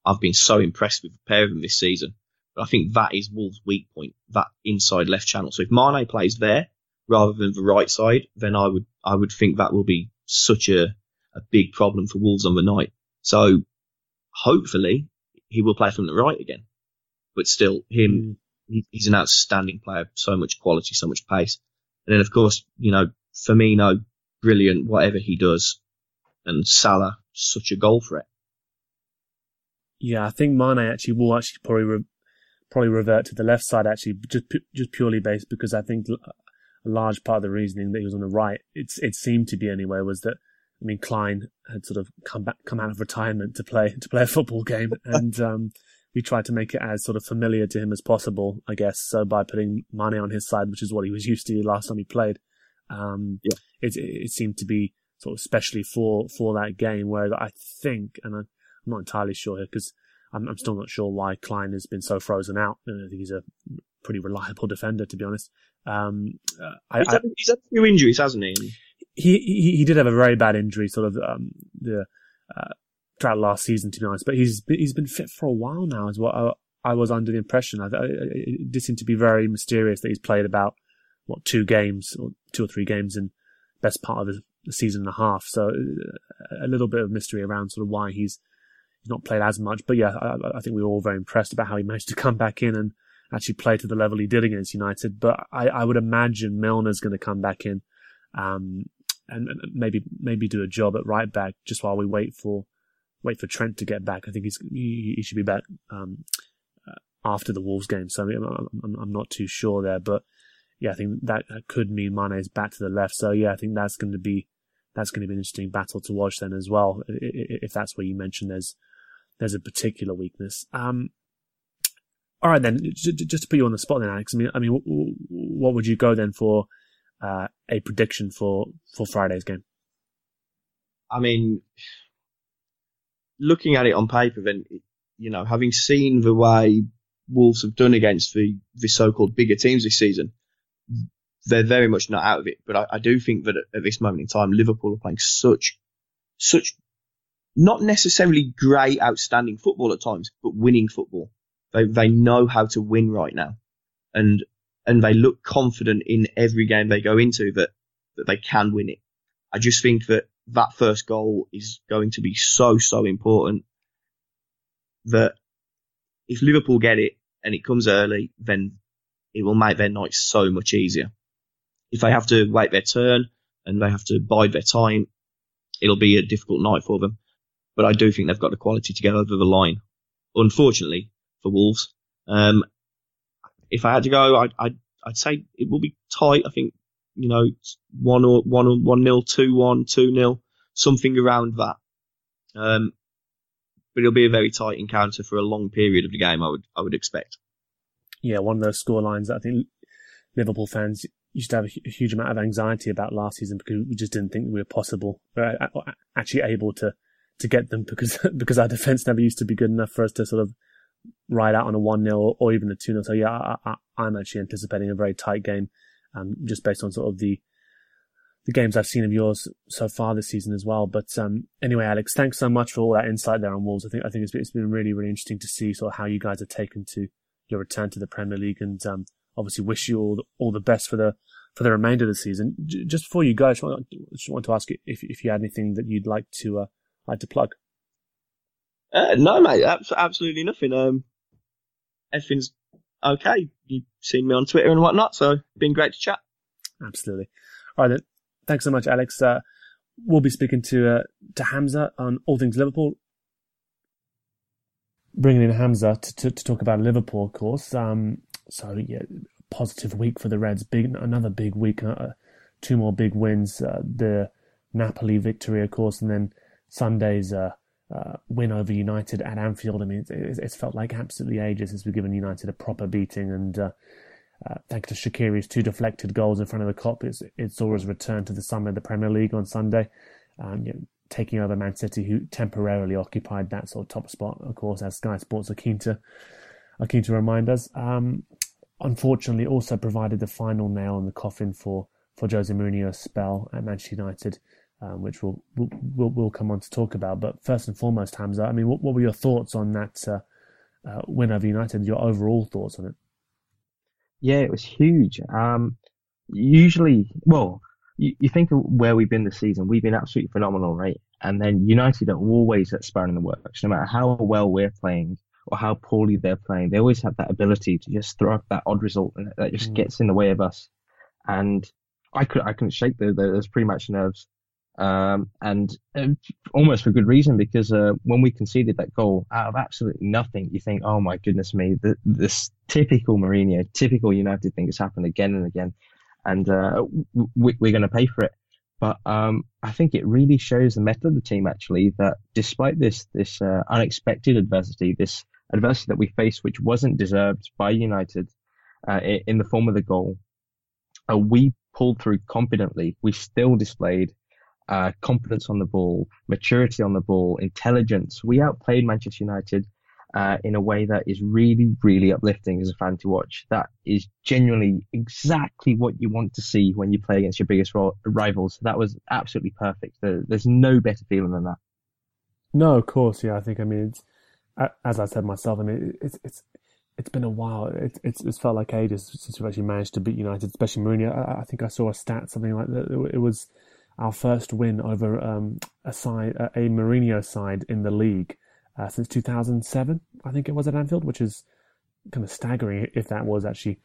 I've been so impressed with the pair of them this season. But I think that is Wolves' weak point, that inside left channel. So if Mane plays there rather than the right side, then I would I would think that will be such a, a big problem for Wolves on the night. So hopefully he will play from the right again. But still, him mm. he's an outstanding player, so much quality, so much pace. And then of course, you know, Firmino, brilliant, whatever he does, and Salah, such a goal threat. Yeah, I think Mane actually will actually probably re- probably revert to the left side actually, just just purely based because I think a large part of the reasoning that he was on the right, it's it seemed to be anyway, was that I mean Clyne had sort of come back come out of retirement to play to play a football game, and um, we tried to make it as sort of familiar to him as possible, I guess. So by putting Mane on his side, which is what he was used to last time he played, um, yeah. it it seemed to be sort of especially for for that game. Whereas I think, and I'm not entirely sure here because I'm, I'm still not sure why Clyne has been so frozen out. I think he's a pretty reliable defender, to be honest. Um, uh, I, he's, had, he's, had, a few injuries, hasn't he? He, he? he did have a very bad injury, sort of um, the uh, throughout last season, to be honest. But he's he's been fit for a while now, is what I, I was under the impression. I, it did seem to be very mysterious that he's played about what two games or two or three games in best part of the season and a half. So uh, a little bit of mystery around sort of why he's he's not played as much. But yeah, I, I think we were all very impressed about how he managed to come back in and actually play to the level he did against United. But I, I would imagine Milner's going to come back in, um, and maybe maybe do a job at right back just while we wait for wait for Trent to get back. I think he's he, he should be back um, uh, after the Wolves game. So I'm, I'm, not too sure there, but yeah, I think that, that could mean Mane's back to the left. So yeah, I think that's going to be that's going to be an interesting battle to watch then as well. If that's where you mentioned there's there's a particular weakness. Um, all right then, just to put you on the spot then, Alex. I mean, I mean, what would you go then for uh, a prediction for for Friday's game? I mean, looking at it on paper, then you know, having seen the way Wolves have done against the the so-called bigger teams this season, they're very much not out of it. But I, I do think that at, at, this moment in time, Liverpool are playing such such not necessarily great, outstanding football at times, but winning football. They they know how to win right now, and and they look confident in every game they go into that that they can win it. I just think that that first goal is going to be so so important that if Liverpool get it and it comes early, then it will make their night so much easier. If they have to wait their turn and they have to bide their time, it'll be a difficult night for them. But I do think they've got the quality to get over the line. Unfortunately, for Wolves. Um, if I had to go, I'd, I'd, I'd say it will be tight. I think, you know, one or one one nil, two one, two nil, something around that. Um, but it'll be a very tight encounter for a long period of the game. I would, I would expect. Yeah, one of those score lines that I think Liverpool fans used to have a huge amount of anxiety about last season because we just didn't think we were possible, uh, actually able to to get them because because our defense never used to be good enough for us to sort of ride out on a 1 0 or even a 2 0. So, yeah, I, am actually anticipating a very tight game, um, just based on sort of the the games I've seen of yours so far this season as well. But um, anyway, Alex, thanks so much for all that insight there on Wolves. I think I think it's been, it's been really really interesting to see sort of how you guys have taken to your return to the Premier League, and um, obviously wish you all the, all the best for the for the remainder of the season. J- just before you go, I just want, just want to ask you if if you had anything that you'd like to uh, like to plug. Uh, no, mate, absolutely nothing. Um, everything's okay. You've seen me on Twitter and whatnot, so been great to chat. Absolutely. All right, then. Thanks so much, Alex. Uh, we'll be speaking to uh, to Hamzah on all things Liverpool. Bringing in Hamzah to, to, to talk about Liverpool, of course. Um, so yeah, positive week for the Reds. Big, another big week. Uh, two more big wins. Uh, the Napoli victory, of course, and then Sunday's uh, uh, win over United at Anfield. I mean, it's, it's, felt like absolutely ages since we've given United a proper beating. And uh, uh, thanks to Shaqiri's two deflected goals in front of the Kop, it's, it saw us return to the summit of the Premier League on Sunday, um, you know, taking over Man City, who temporarily occupied that sort of top spot, of course, as Sky Sports are keen to are keen to remind us. Um, unfortunately, also provided the final nail in the coffin for for Jose Mourinho's spell at Manchester United um, which we'll, we'll, we'll come on to talk about. But first and foremost, Hamzah, I mean, what, what were your thoughts on that uh, uh, win over United? Your overall thoughts on it? Yeah, it was huge. Um, usually, well, you, you think of where we've been this season. We've been absolutely phenomenal, right? And then United are always at sparring the works, no matter how well we're playing or how poorly they're playing. They always have that ability to just throw up that odd result that just mm. gets in the way of us. And I could I couldn't shake the, the, those pre-match nerves. Um, and uh, almost for good reason because uh, when we conceded that goal out of absolutely nothing, you think, oh my goodness me, this typical Mourinho, typical United thing has happened again and again, and uh, we, are going to pay for it. But um, I think it really shows the mettle of the team actually that despite this this uh, unexpected adversity, this adversity that we faced, which wasn't deserved by United uh, in the form of the goal, uh, we pulled through competently. We still displayed uh, confidence on the ball, maturity on the ball, intelligence. We outplayed Manchester United uh, in a way that is really, really uplifting as a fan to watch. That is genuinely exactly what you want to see when you play against your biggest rivals. That was absolutely perfect. There's no better feeling than that. No, of course, yeah. I think I mean, as I said myself, I mean, it's it's it's been a while. It, it's it's felt like ages since we've actually managed to beat United, especially Mourinho. I, I think I saw a stat something like that. It was our first win over um, a side, a Mourinho side in the league uh, since 2007. I think it was at Anfield, which is kind of staggering if that was actually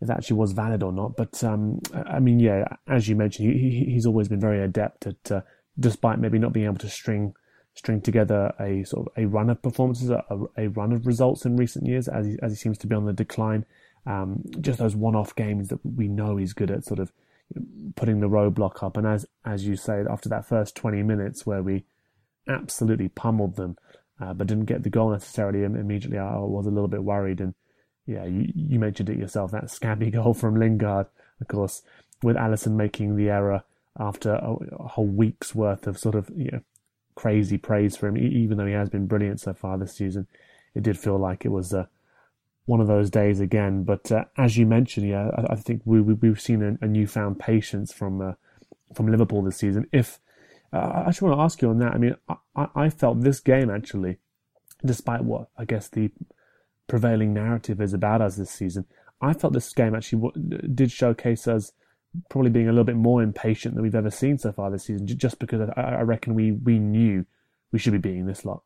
if that actually was valid or not. But um, I mean, yeah, as you mentioned, he, he's always been very adept at, uh, despite maybe not being able to string string together a sort of a run of performances, a, a run of results in recent years, as he, as he seems to be on the decline. Um, just those one-off games that we know he's good at, sort of putting the roadblock up. And as as you say, after that first twenty minutes where we absolutely pummeled them, uh, but didn't get the goal necessarily, immediately I was a little bit worried. And yeah, you, you mentioned it yourself, that scabby goal from Lingard, of course, with Alisson making the error after a, a whole week's worth of sort of you know, crazy praise for him, even though he has been brilliant so far this season. It did feel like it was uh, one of those days again. But uh, as you mentioned, yeah, I, I think we, we have seen a, a, newfound patience from uh, from Liverpool this season. If uh, I just want to ask you on that, I mean, I, I felt this game actually, despite what I guess the prevailing narrative is about us this season, I felt this game actually did showcase us probably being a little bit more impatient than we've ever seen so far this season, just because I, I reckon we, we knew we should be beating this lot.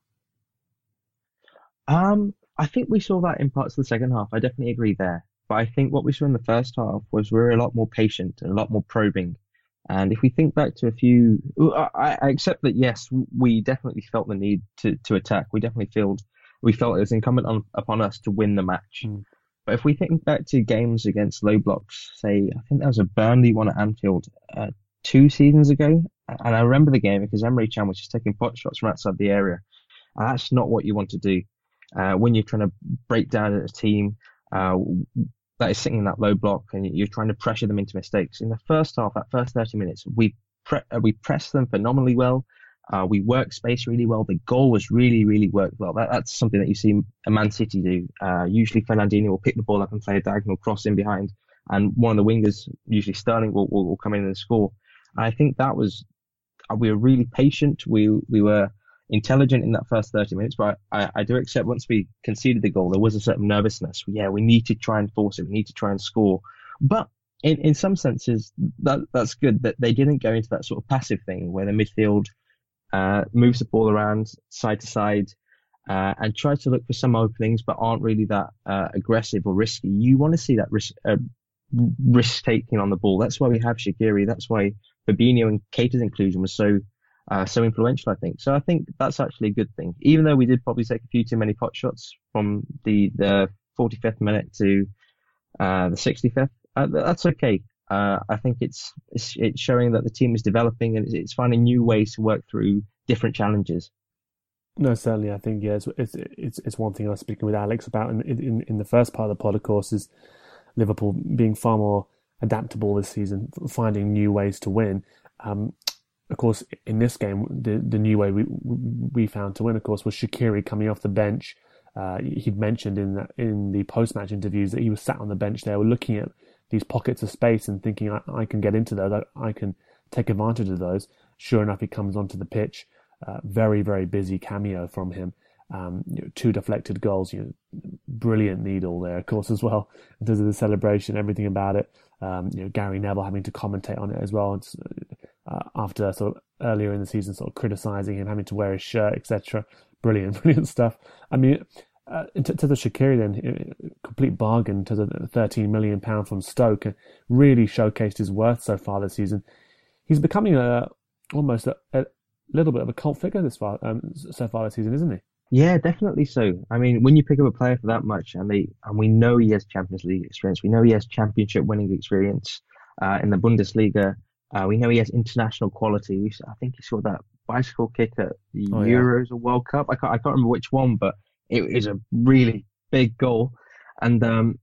Um, I think we saw that in parts of the second half. I definitely agree there. But I think what we saw in the first half was we were a lot more patient and a lot more probing. And if we think back to a few, I, I accept that yes, we definitely felt the need to, to attack. We definitely felt we felt it was incumbent on, upon us to win the match. Mm. But if we think back to games against low blocks, say, I think there was a Burnley one at Anfield uh, two seasons ago, and I remember the game because Emre Can was just taking pot shots from outside the area. And that's not what you want to do uh, when you're trying to break down a team uh, that is sitting in that low block and you're trying to pressure them into mistakes. In the first half, that first 30 minutes, we pre- uh, we pressed them phenomenally well. Uh, we worked space really well. The goal was really, really worked well. That, that's something that you see a Man City do. Uh, usually Fernandinho will pick the ball up and play a diagonal cross in behind, and one of the wingers, usually Sterling, will, will, will come in and score. I think that was uh, we were really patient. We we were intelligent in that first 30 minutes, but I, I do accept once we conceded the goal, there was a certain nervousness. Yeah, we need to try and force it. We need to try and score. But in, in some senses, that that's good that they didn't go into that sort of passive thing where the midfield uh, moves the ball around side to side uh, and try to look for some openings, but aren't really that uh, aggressive or risky. You want to see that risk uh, risk taking on the ball. That's why we have Shaqiri. That's why Fabinho and Keita's inclusion was so uh, so influential. I think so. I think that's actually a good thing. Even though we did probably take a few too many pot shots from the the 45th minute to uh, the 65th, that's okay. Uh, I think it's, it's, it's showing that the team is developing and it's, finding new ways to work through different challenges. No, certainly. I think yeah, it's it's it's, it's one thing I was speaking with Alex about in, in in the first part of the pod. Of course, is Liverpool being far more adaptable this season, finding new ways to win. Um, of course, in this game, the the new way we we found to win, of course, was Shaqiri coming off the bench. Uh, he'd mentioned in in the post match interviews that he was sat on the bench there, looking at these pockets of space and thinking I, I can get into those, I, I, can take advantage of those. Sure enough, he comes onto the pitch. Uh, very very busy cameo from him. Um, you know, two deflected goals. You know, brilliant needle there, of course, as well in terms of the celebration, everything about it. Um, you know, Gary Neville having to commentate on it as well uh, after sort of earlier in the season, sort of criticizing him having to wear his shirt, etc. Brilliant, brilliant stuff. I mean, uh, to, to the Shaqiri then, complete bargain to the 13 million pound from Stoke, really showcased his worth so far this season. He's becoming a almost a, a little bit of a cult figure this far um, so far this season, isn't he? Yeah, definitely so. I mean, when you pick up a player for that much, and they and we know he has Champions League experience, we know he has Championship winning experience uh, in the Bundesliga. Uh, we know he has international quality. I think he saw that bicycle kick at the oh, Euros yeah. or World Cup. I can't, I can't remember which one, but it is a really big goal. And um,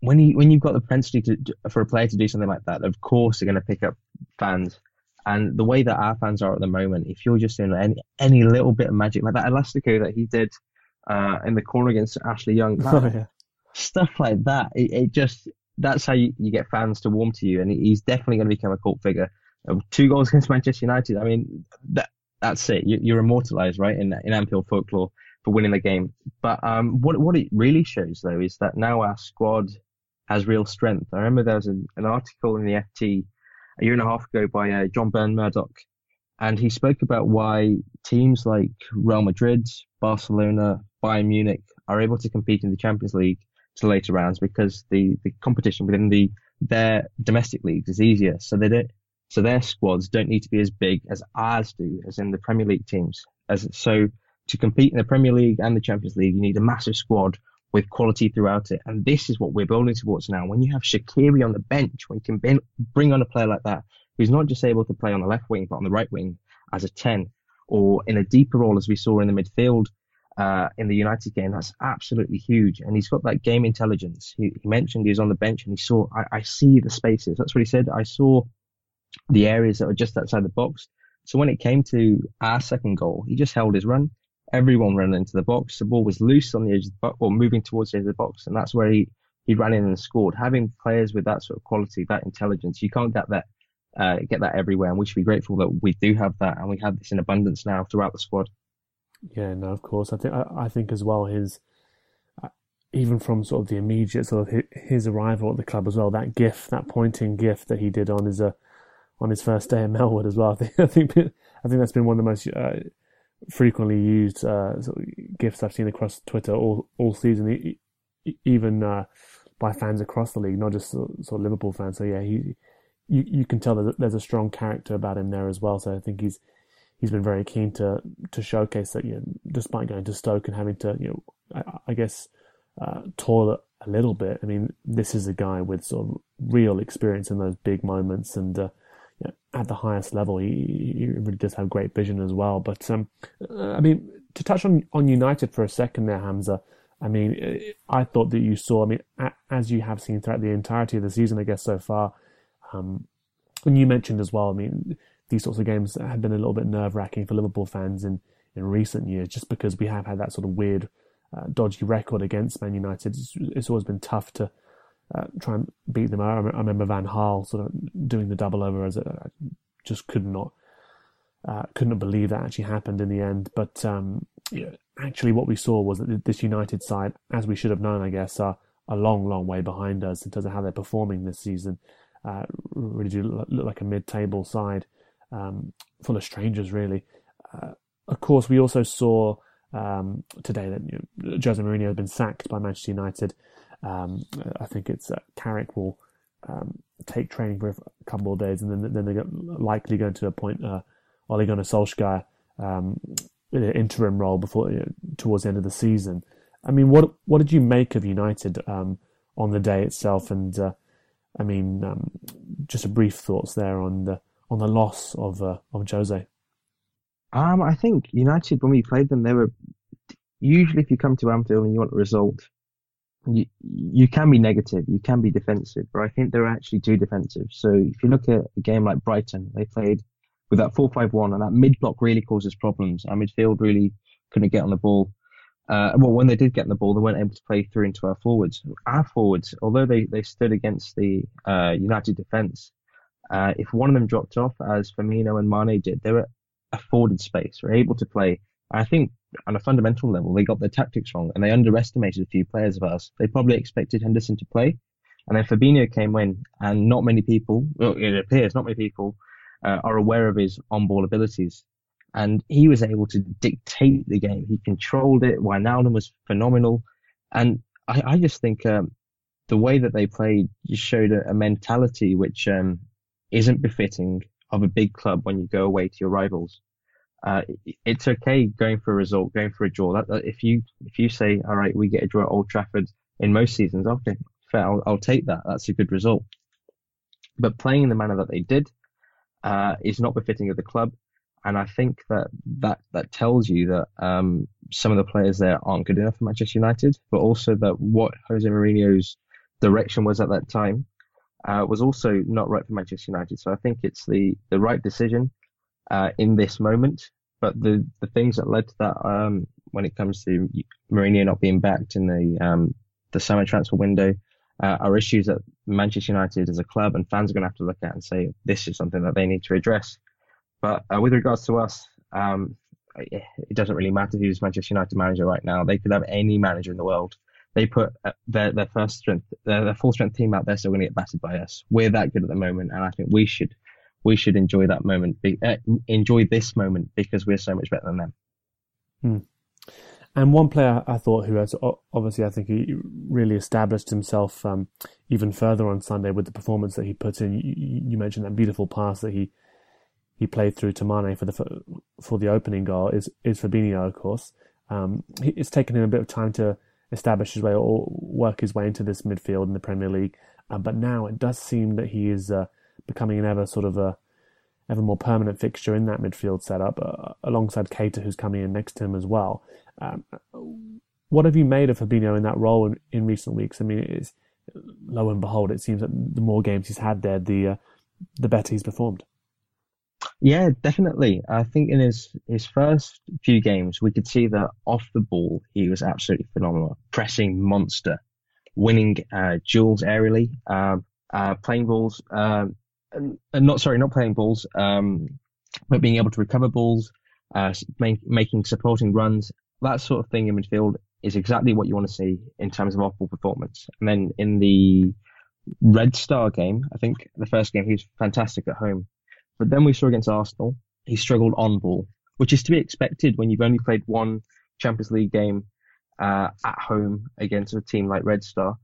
when you when you've got the propensity to, for a player to do something like that, of course they're going to pick up fans. And the way that our fans are at the moment, if you're just doing any any little bit of magic like that elastico that he did uh, in the corner against Ashley Young, that, oh, yeah. stuff like that, it, it just that's how you, you, get fans to warm to you. And he's definitely going to become a cult figure. Uh, two goals against Manchester United. I mean, that that's it. You, are immortalized, right, in in Anfield folklore for winning the game. But um, what what it really shows though is that now our squad has real strength. I remember there was an, an article in the FT a year and a half ago by uh, John Burn-Murdoch, and he spoke about why teams like Real Madrid, Barcelona, Bayern Munich are able to compete in the Champions League to later rounds because the, the competition within the their domestic leagues is easier. So they don't, so their squads don't need to be as big as ours do, as in the Premier League teams. As so to compete in the Premier League and the Champions League, you need a massive squad with quality throughout it. And this is what we're building towards now. When you have Shaqiri on the bench, when you can bring on a player like that, who's not just able to play on the left wing, but on the right wing as a 10, or in a deeper role as we saw in the midfield uh, in the United game, that's absolutely huge. And he's got that game intelligence. He, he mentioned he was on the bench and he saw, I, I see the spaces. That's what he said. I saw the areas that were just outside the box. So when it came to our second goal, he just held his run everyone ran into the box. The ball was loose on the edge of the box or moving towards the edge of the box, and that's where he, he ran in and scored. Having players with that sort of quality, that intelligence, you can't get that uh, get that everywhere, and we should be grateful that we do have that, and we have this in abundance now throughout the squad. Yeah, no, of course. I think I, think as well his uh, even from sort of the immediate sort of his, arrival at the club as well. That gift, that pointing gift that he did on his uh, on his first day in Melwood as well. I think I think I think that's been one of the most uh, frequently used uh, sort of gifs I've seen across Twitter all all season, even uh, by fans across the league, not just sort of Liverpool fans. So yeah, he you you can tell that there's a strong character about him there as well. So I think he's he's been very keen to to showcase that. You know, despite going to Stoke and having to you know I, I guess uh, toil a little bit. I mean, this is a guy with sort of real experience in those big moments and. Uh, at the highest level, he, he really does have great vision as well. But um, uh, I mean, to touch on on United for a second there, Hamzah. I mean, uh, I thought that you saw. I mean, as you have seen throughout the entirety of the season, I guess so far. Um, and you mentioned as well. I mean, these sorts of games have been a little bit nerve wracking for Liverpool fans in in recent years, just because we have had that sort of weird, uh, dodgy record against Man United. It's, it's always been tough to uh, try and beat them. I, I remember Van Gaal sort of doing the double over as a, I just could not uh, couldn't believe that actually happened in the end. But um, actually, what we saw was that this United side, as we should have known, I guess, are a long, long way behind us in terms of how they're performing this season. Uh, really do look like a mid-table side, um, full of strangers, really. Uh, of course, we also saw um, today that you know, Jose Mourinho has been sacked by Manchester United. Um, I think it's uh, Carrick will um, take training for a couple of days, and then then they're likely going to appoint uh, Ole Gunnar Solskjaer um, in an interim role before uh, towards the end of the season. I mean, what what did you make of United um, on the day itself? And uh, I mean, just a brief thoughts there on the on the loss of uh, of Jose. Um, I think United when we played them, they were usually if you come to Anfield and you want a result, you, you can be negative, you can be defensive, but I think they're actually too defensive. So if you look at a game like Brighton, they played with that 4-5-1 and that mid block really causes problems. Our midfield really couldn't get on the ball. Uh, well, when they did get on the ball, they weren't able to play through into our forwards. Our forwards, although they, they stood against the uh, United defence, uh, if one of them dropped off, as Firmino and Mane did, they were afforded space, were able to play. I think on a fundamental level, they got their tactics wrong and they underestimated a few players of ours. They probably expected Henderson to play. And then Fabinho came in, and not many people, well, it appears, not many people uh, are aware of his on ball abilities. And he was able to dictate the game. He controlled it. Wijnaldum was phenomenal. And I, I just think um, the way that they played showed a, a mentality which um, isn't befitting of a big club when you go away to your rivals uh, it's okay going for a result, going for a draw. That, that, if you if you say, all right, we get a draw at Old Trafford in most seasons, okay, fair, I'll, I'll take that. That's a good result. But playing in the manner that they did uh, is not befitting of the club, and I think that that that tells you that um, some of the players there aren't good enough for Manchester United, but also that what Jose Mourinho's direction was at that time uh, was also not right for Manchester United. So I think it's the the right decision uh, in this moment. But the, the things that led to that, um, when it comes to Mourinho not being backed in the um, the summer transfer window, uh, are issues that Manchester United as a club and fans are going to have to look at and say this is something that they need to address. But uh, with regards to us, Um, it doesn't really matter who's Manchester United manager right now. They could have any manager in the world. They put uh, their their first strength, their, their full strength team out. There. so still going to get battered by us. We're that good at the moment, and I think we should we should enjoy that moment, be, uh, enjoy this moment because we're so much better than them. Hmm. And one player I thought who has obviously I think he really established himself um, even further on Sunday with the performance that he put in. You, you mentioned that beautiful pass that he he played through to Mane for the for the opening goal is is Fabinho, of course. Um, it's taken him a bit of time to establish his way or work his way into this midfield in the Premier League, uh, but now it does seem that he is uh, becoming an ever sort of a ever more permanent fixture in that midfield setup, uh, alongside Keita, who's coming in next to him as well. Um, what have you made of Fabinho in that role in, in recent weeks? I mean, it's lo and behold, it seems that the more games he's had there, the uh, the better he's performed. Yeah, definitely. I think in his his first few games, we could see that off the ball, he was absolutely phenomenal. Pressing monster, winning uh, duels aerially, um, uh, playing balls, um, and, and, not sorry, not playing balls, um, but being able to recover balls, uh, make, making supporting runs, that sort of thing in midfield is exactly what you want to see in terms of off-ball performance. And then in the Red Star game, I think the first game he was fantastic at home. But then we saw against Arsenal, he struggled on ball, which is to be expected when you've only played one Champions League game uh, at home against a team like Red Star,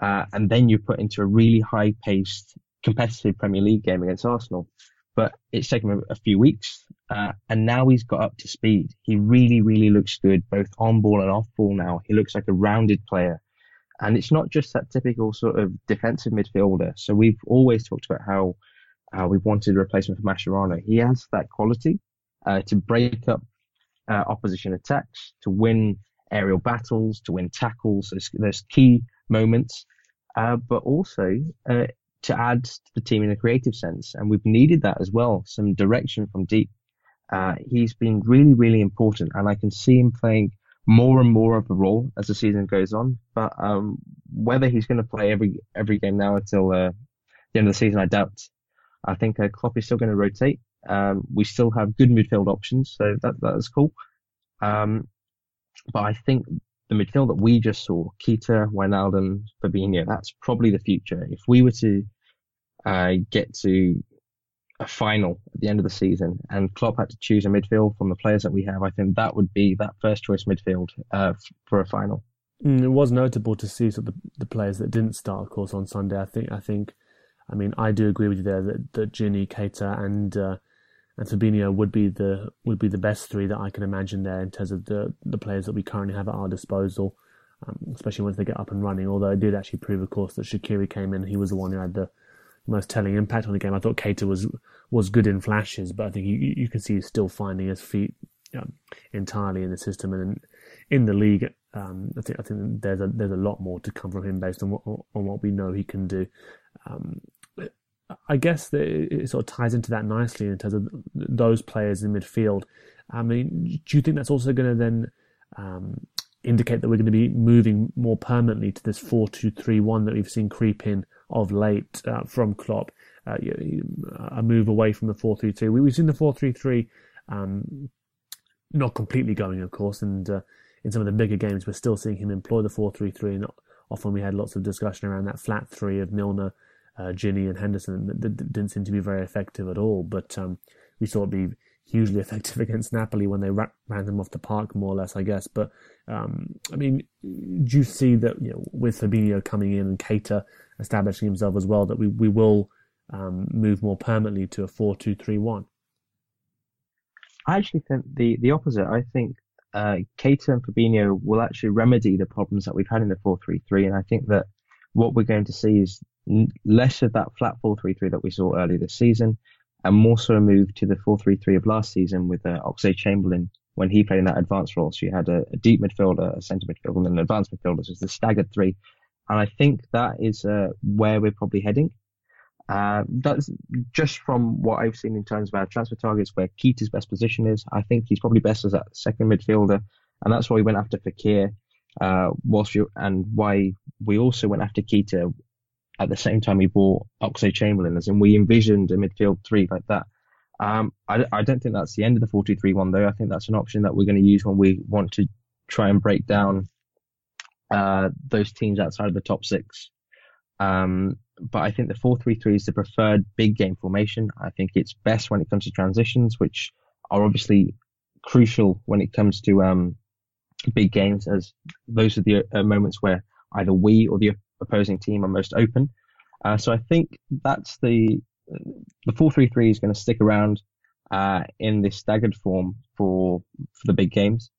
uh, and then you're put into a really high-paced, competitive Premier League game against Arsenal. But it's taken him a few weeks, uh, and now he's got up to speed. He really, really looks good, both on ball and off ball now. He looks like a rounded player. And it's not just that typical sort of defensive midfielder. So we've always talked about how uh, we wanted a replacement for Mascherano. He has that quality uh, to break up uh, opposition attacks, to win aerial battles, to win tackles. There's key moments, uh, but also uh, to add to the team in a creative sense. And we've needed that as well, some direction from deep. Uh, he's been really, really important, and I can see him playing more and more of a role as the season goes on. But um, whether he's going to play every every game now until the end of the season, I doubt. I think uh, Klopp is still going to rotate. Um, we still have good midfield options, so that that is cool. Um, but I think the midfield that we just saw, Keita, Wijnaldum, Fabinho, that's probably the future. If we were to uh, get to a final at the end of the season and Klopp had to choose a midfield from the players that we have, I think that would be that first choice midfield uh, for a final. Mm, it was notable to see sort of the, the players that didn't start, of course, on Sunday. I think I think I mean, I do agree with you there that, that Gini, Keita, and uh, and Fabinho would be the would be the best three that I can imagine there in terms of the the players that we currently have at our disposal, um, especially once they get up and running. Although it did actually prove, of course, that Shaqiri came in; he was the one who had the most telling impact on the game. I thought Keita was was good in flashes, but I think you you can see he's still finding his feet um, entirely in the system and in, in the league. Um, I think I think there's a there's a lot more to come from him based on what on what we know he can do. Um, I guess that it sort of ties into that nicely in terms of those players in midfield. I mean, do you think that's also going to then um, indicate that we're going to be moving more permanently to this four-two-three-one that we've seen creep in of late uh, from Klopp? Uh, a move away from the four-three-two. We've seen the four-three-three um, not completely going, of course, and uh, in some of the bigger games, we're still seeing him employ the four-three-three. And often we had lots of discussion around that flat three of Milner uh, Gini and Henderson that didn't seem to be very effective at all. But um, we saw it be hugely effective against Napoli when they ran them off the park, more or less, I guess. But um, I mean, do you see that you know with Fabinho coming in and Keita establishing himself as well that we we will um, move more permanently to a four-two-three-one? I actually think the the opposite. I think uh, Keita and Fabinho will actually remedy the problems that we've had in the four-three-three, and I think that what we're going to see is less of that flat 4-3-3 that we saw earlier this season, and more so a move to the 4-3-3 of last season with uh, Oxlade-Chamberlain when he played in that advanced role. So you had a, a deep midfielder, a centre midfielder, and an advanced midfielder. So it's the staggered three. And I think that is uh, where we're probably heading. Uh, that's just from what I've seen in terms of our transfer targets, where Keita's best position is. I think he's probably best as that second midfielder, and that's why we went after Fekir. Uh, whilst you, and why we also went after Keita at the same time we bought Oxlade-Chamberlain, as in we envisioned a midfield three like that. Um, I, I don't think that's the end of the 4-2-3-1 though. I think that's an option that we're going to use when we want to try and break down uh, those teams outside of the top six. Um, but I think the 4-3-3 is the preferred big game formation. I think it's best when it comes to transitions, which are obviously crucial when it comes to um, big games, as those are the uh, moments where either we or the opposing team are most open. Uh, so I think that's the the 4-3-3 is going to stick around uh, in this staggered form for for the big games.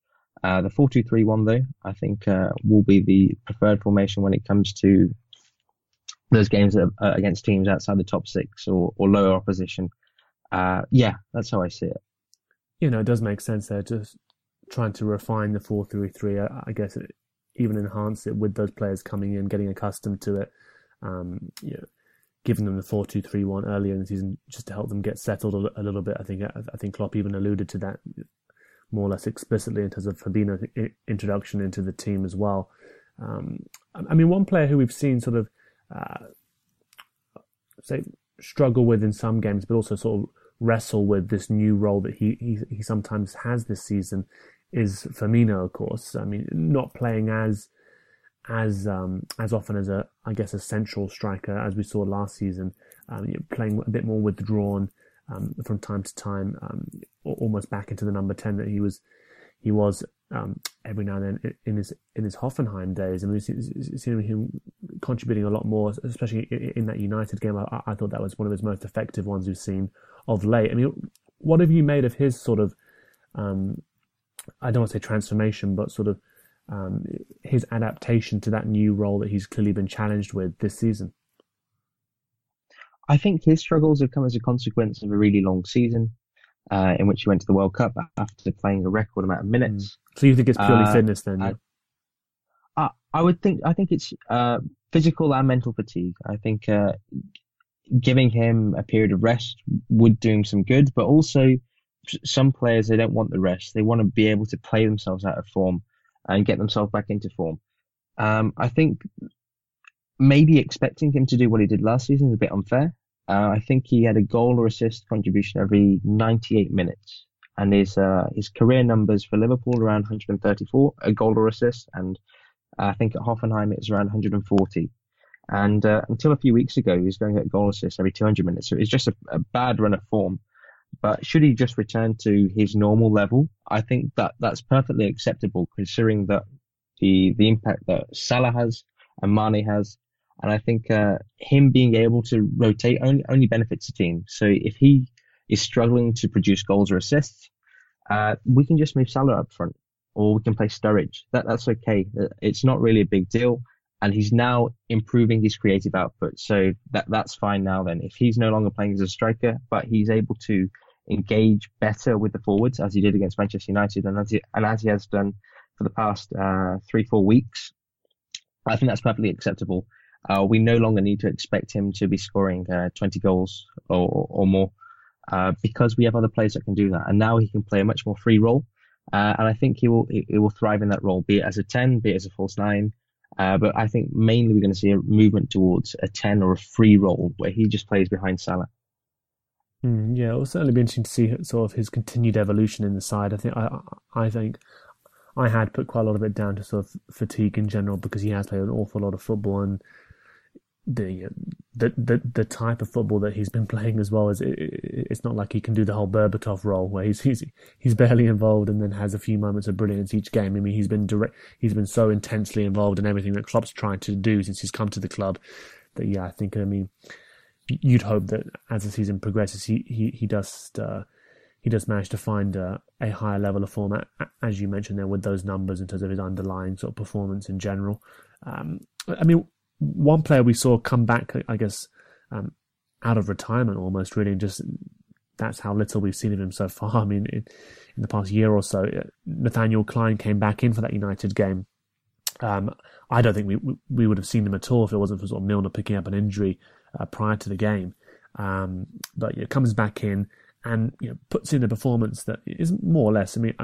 Uh, the 4-2-3-1 though, I think uh, will be the preferred formation when it comes to those games against teams outside the top six or, or lower opposition. Uh, yeah, that's how I see it. You know, it does make sense there. Just trying to refine the 4-3-3. I, I guess it, even enhance it with those players coming in, getting accustomed to it. Um, you know, giving them the 4-2-3-1 earlier in the season just to help them get settled a, a little bit. I think I think Klopp even alluded to that more or less explicitly in terms of Fabinho's introduction into the team as well. Um, I mean, one player who we've seen sort of uh, say struggle with in some games, but also sort of wrestle with this new role that he he, he sometimes has this season is Firmino, of course. I mean, not playing as as um, as often as a I guess a central striker as we saw last season, um, playing a bit more withdrawn um, from time to time, um, almost back into the number ten that he was he was um, every now and then in his in his Hoffenheim days. I mean, we've him contributing a lot more, especially in that United game. I, I, thought that was one of his most effective ones we've seen of late. I mean, what have you made of his sort of um, I don't want to say transformation, but sort of um, his adaptation to that new role that he's clearly been challenged with this season? I think his struggles have come as a consequence of a really long season uh, in which he went to the World Cup after playing a record amount of minutes. Mm. So you think it's purely uh, fitness then? Yeah? I, I, would think I think it's uh, physical and mental fatigue. I think uh, giving him a period of rest would do him some good, but also some players they don't want the rest. They want to be able to play themselves out of form and get themselves back into form. Um, I think maybe expecting him to do what he did last season is a bit unfair. Uh, I think he had a goal or assist contribution every 98 minutes, and his uh, his career numbers for Liverpool around 134, a goal or assist, and I think at Hoffenheim it's around 140. And uh, until a few weeks ago, he was going at goal assists every 200 minutes, so it's just a, a bad run of form. But should he just return to his normal level, I think that that's perfectly acceptable considering that the the impact that Salah has and Mane has, and I think uh, him being able to rotate only only benefits the team. So if he is struggling to produce goals or assists, uh, we can just move Salah up front, or we can play Sturridge. That that's okay. It's not really a big deal, and he's now improving his creative output. So that that's fine now. Then if he's no longer playing as a striker, but he's able to engage better with the forwards as he did against Manchester United and as he, and as he has done for the past uh, three, four weeks. I think that's perfectly acceptable. Uh, we no longer need to expect him to be scoring uh, 20 goals or, or more uh, because we have other players that can do that. And now he can play a much more free role. Uh, and I think he will he, will thrive in that role, be it as a 10, be it as a false nine. Uh, but I think mainly we're going to see a movement towards a 10 or a free role where he just plays behind Salah. Mm, yeah, it will certainly be interesting to see sort of his continued evolution in the side. I think I, I think I had put quite a lot of it down to sort of fatigue in general because he has played an awful lot of football and the the the, the type of football that he's been playing as well is it, it's not like he can do the whole Berbatov role where he's he's he's barely involved and then has a few moments of brilliance each game. I mean, he's been direct, he's been so intensely involved in everything that Klopp's trying to do since he's come to the club that yeah, I think I mean you'd hope that as the season progresses, he he he does uh, he does manage to find a, a higher level of form, as you mentioned there, with those numbers in terms of his underlying sort of performance in general. Um, I mean, one player we saw come back, I guess, um, out of retirement almost, really, and just that's how little we've seen of him so far. I mean, in, in the past year or so, uh, Nathaniel Clyne came back in for that United game. Um, I don't think we we would have seen him at all if it wasn't for sort of Milner picking up an injury uh, prior to the game. Um, but you know, comes back in and you know, puts in a performance that is more or less. I mean,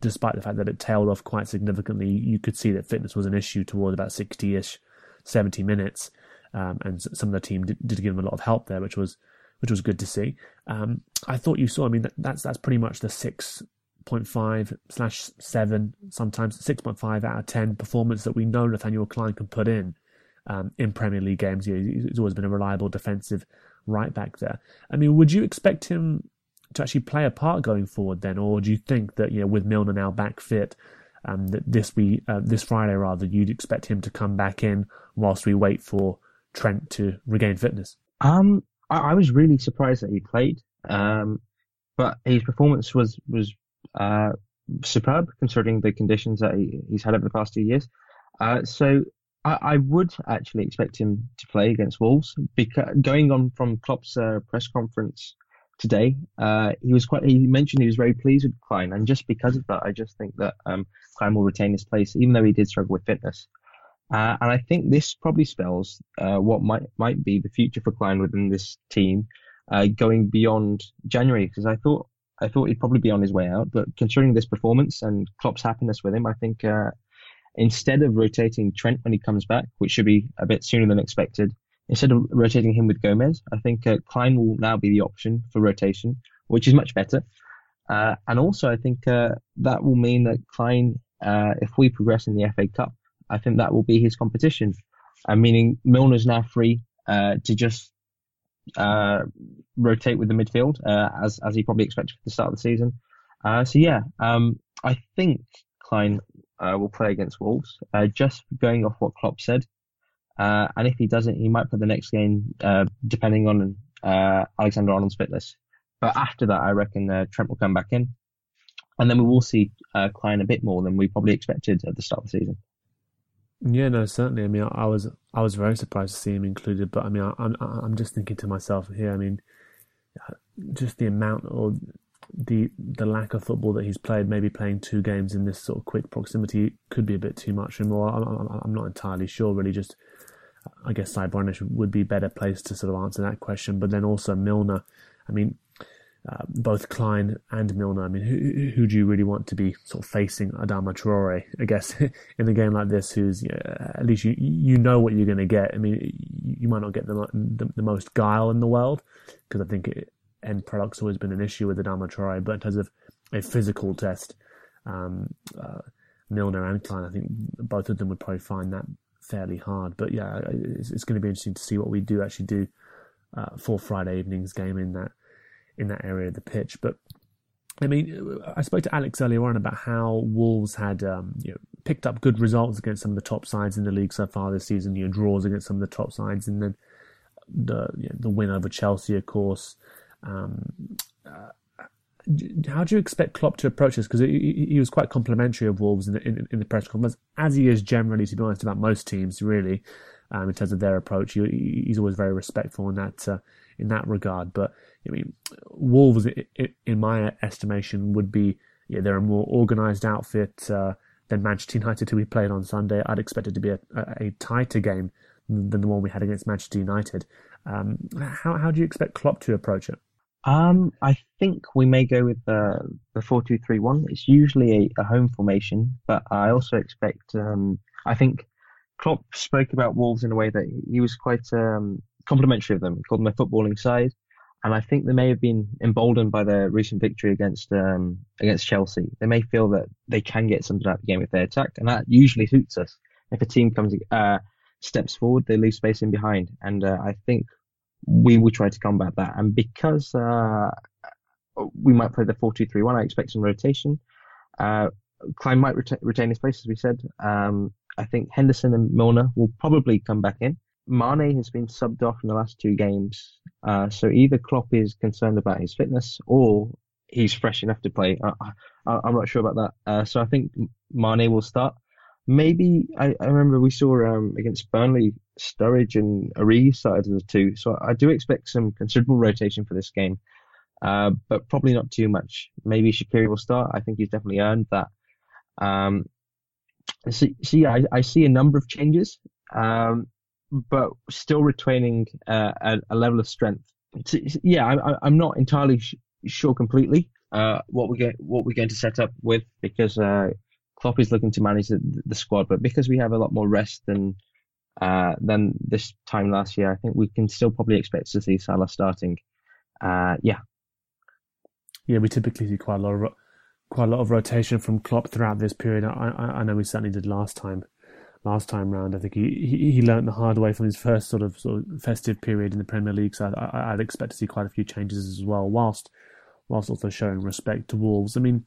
despite the fact that it tailed off quite significantly, you could see that fitness was an issue towards about sixty-ish, seventy minutes, um, and some of the team did, did, give him a lot of help there, which was which was good to see. Um, I thought you saw. I mean, that, that's that's pretty much the six point five slash seven, sometimes six point five out of ten performance that we know Nathaniel Clyne can put in um, in Premier League games. You know, he's always been a reliable defensive right back there. I mean, would you expect him to actually play a part going forward then, or do you think that you know with Milner now back fit? Um, that this we uh, this Friday rather you'd expect him to come back in whilst we wait for Trent to regain fitness. Um, I, I was really surprised that he played. Um, but his performance was was uh, superb considering the conditions that he, he's had over the past two years. Uh, so I, I, would actually expect him to play against Wolves because going on from Klopp's uh, press conference today, uh, he was quite. He mentioned he was very pleased with Clyne, and just because of that, I just think that um, Clyne will retain his place, even though he did struggle with fitness. Uh, and I think this probably spells uh, what might might be the future for Clyne within this team, uh, going beyond January. Because I thought I thought he'd probably be on his way out, but considering this performance and Klopp's happiness with him, I think uh, instead of rotating Trent when he comes back, which should be a bit sooner than expected, instead of rotating him with Gomez, I think uh, Clyne will now be the option for rotation, which is much better. Uh, and also, I think that will mean that Clyne, if we progress in the FA Cup I think that will be his competition. Uh, meaning Milner's now free uh, to just uh, rotate with the midfield uh, as as he probably expected at the start of the season. Uh, so yeah, um, I think Clyne uh, will play against Wolves. Uh, just going off what Klopp said, uh, and if he doesn't, he might play the next game uh, depending on Alexander Arnold's fitness. But after that, I reckon Trent will come back in, and then we will see Clyne a bit more than we probably expected at the start of the season. Yeah, no, certainly. I mean, I, was I was very surprised to see him included, but I mean, I, I'm, I'm just thinking to myself here. I mean, just the amount or the the lack of football that he's played, maybe playing two games in this sort of quick proximity could be a bit too much and more. I'm, I'm not entirely sure. Really, just I guess Cybornish would be better placed to sort of answer that question. But then also Milner. I mean, uh, both Clyne and Milner. I mean, who, who do you really want to be sort of facing Adama Traore? I guess in a game like this, who's at least you you know what you're going to get. I mean, you might not get the the, the most guile in the world because I think it, end product's always been an issue with Adama Traore, but in terms of a physical test, um, uh, Milner and Clyne, I think both of them would probably find that fairly hard. But yeah, it's, it's going to be interesting to see what we do actually do uh, for Friday evening's game in that in that area of the pitch. But I mean, I spoke to Alex earlier on about how Wolves had um, you know, picked up good results against some of the top sides in the league so far this season. You know, draws against some of the top sides, and then the you know, the win over Chelsea, of course. Um, uh, how do you expect Klopp to approach this? Because he, he, was quite complimentary of Wolves in the, in, in, the press conference, as he is generally, to be honest, about most teams, really, um, in terms of their approach. He, he's always very respectful in that uh, in that regard. But I mean, Wolves, in my estimation, would be yeah, they're a more organised outfit uh, than Manchester United, who we played on Sunday. I'd expect it to be a, a tighter game than the one we had against Manchester United. Um, how how do you expect Klopp to approach it? Um, I think we may go with the the four two three one. It's usually a, a, home formation, but I also expect. Um, I think Klopp spoke about Wolves in a way that he was quite um, complimentary of them. He called them a footballing side, and I think they may have been emboldened by their recent victory against um, against Chelsea. They may feel that they can get something out of the game if they attack, and that usually suits us. If a team comes uh, steps forward, they leave space in behind, and uh, I think we will try to combat that. And because uh, we might play the four-two-three-one, I expect some rotation. Uh, Clyne might reta- retain his place, as we said. Um, I think Henderson and Milner will probably come back in. Mane has been subbed off in the last two games, uh, so either Klopp is concerned about his fitness or he's fresh enough to play. I, am not sure about that. Uh, so I think Mane will start. Maybe I, I remember we saw um, against Burnley, Sturridge and Origi started as the two. So I do expect some considerable rotation for this game, uh, but probably not too much. Maybe Shaqiri will start. I think he's definitely earned that. Um, so yeah, I, I, see a number of changes. Um, but still retaining uh, a, a, level of strength. So, yeah, I, am not entirely sh- sure completely uh, what we get what we're going to set up with because uh, Klopp is looking to manage the, the, squad, but because we have a lot more rest than uh, than this time last year, I think we can still probably expect to see Salah starting. uh, yeah. Yeah, we typically see quite a lot of quite a lot of rotation from Klopp throughout this period. I, I, I know we certainly did last time. Last time round, I think he, he, he learned the hard way from his first sort of, sort of festive period in the Premier League. So I, I'd expect to see quite a few changes as well, whilst whilst also showing respect to Wolves. I mean,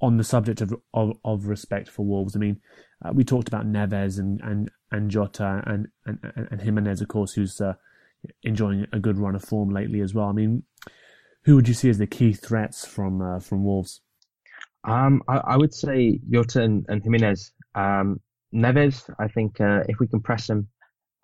on the subject of of, of respect for Wolves, I mean, uh, we talked about Neves and and and Jota and and and Jimenez, of course, who's uh, enjoying a good run of form lately as well. I mean, who would you see as the key threats from uh, from Wolves? Um, I, I, would say Jota and, and Jimenez. Um, Neves, I think uh, if we can press him,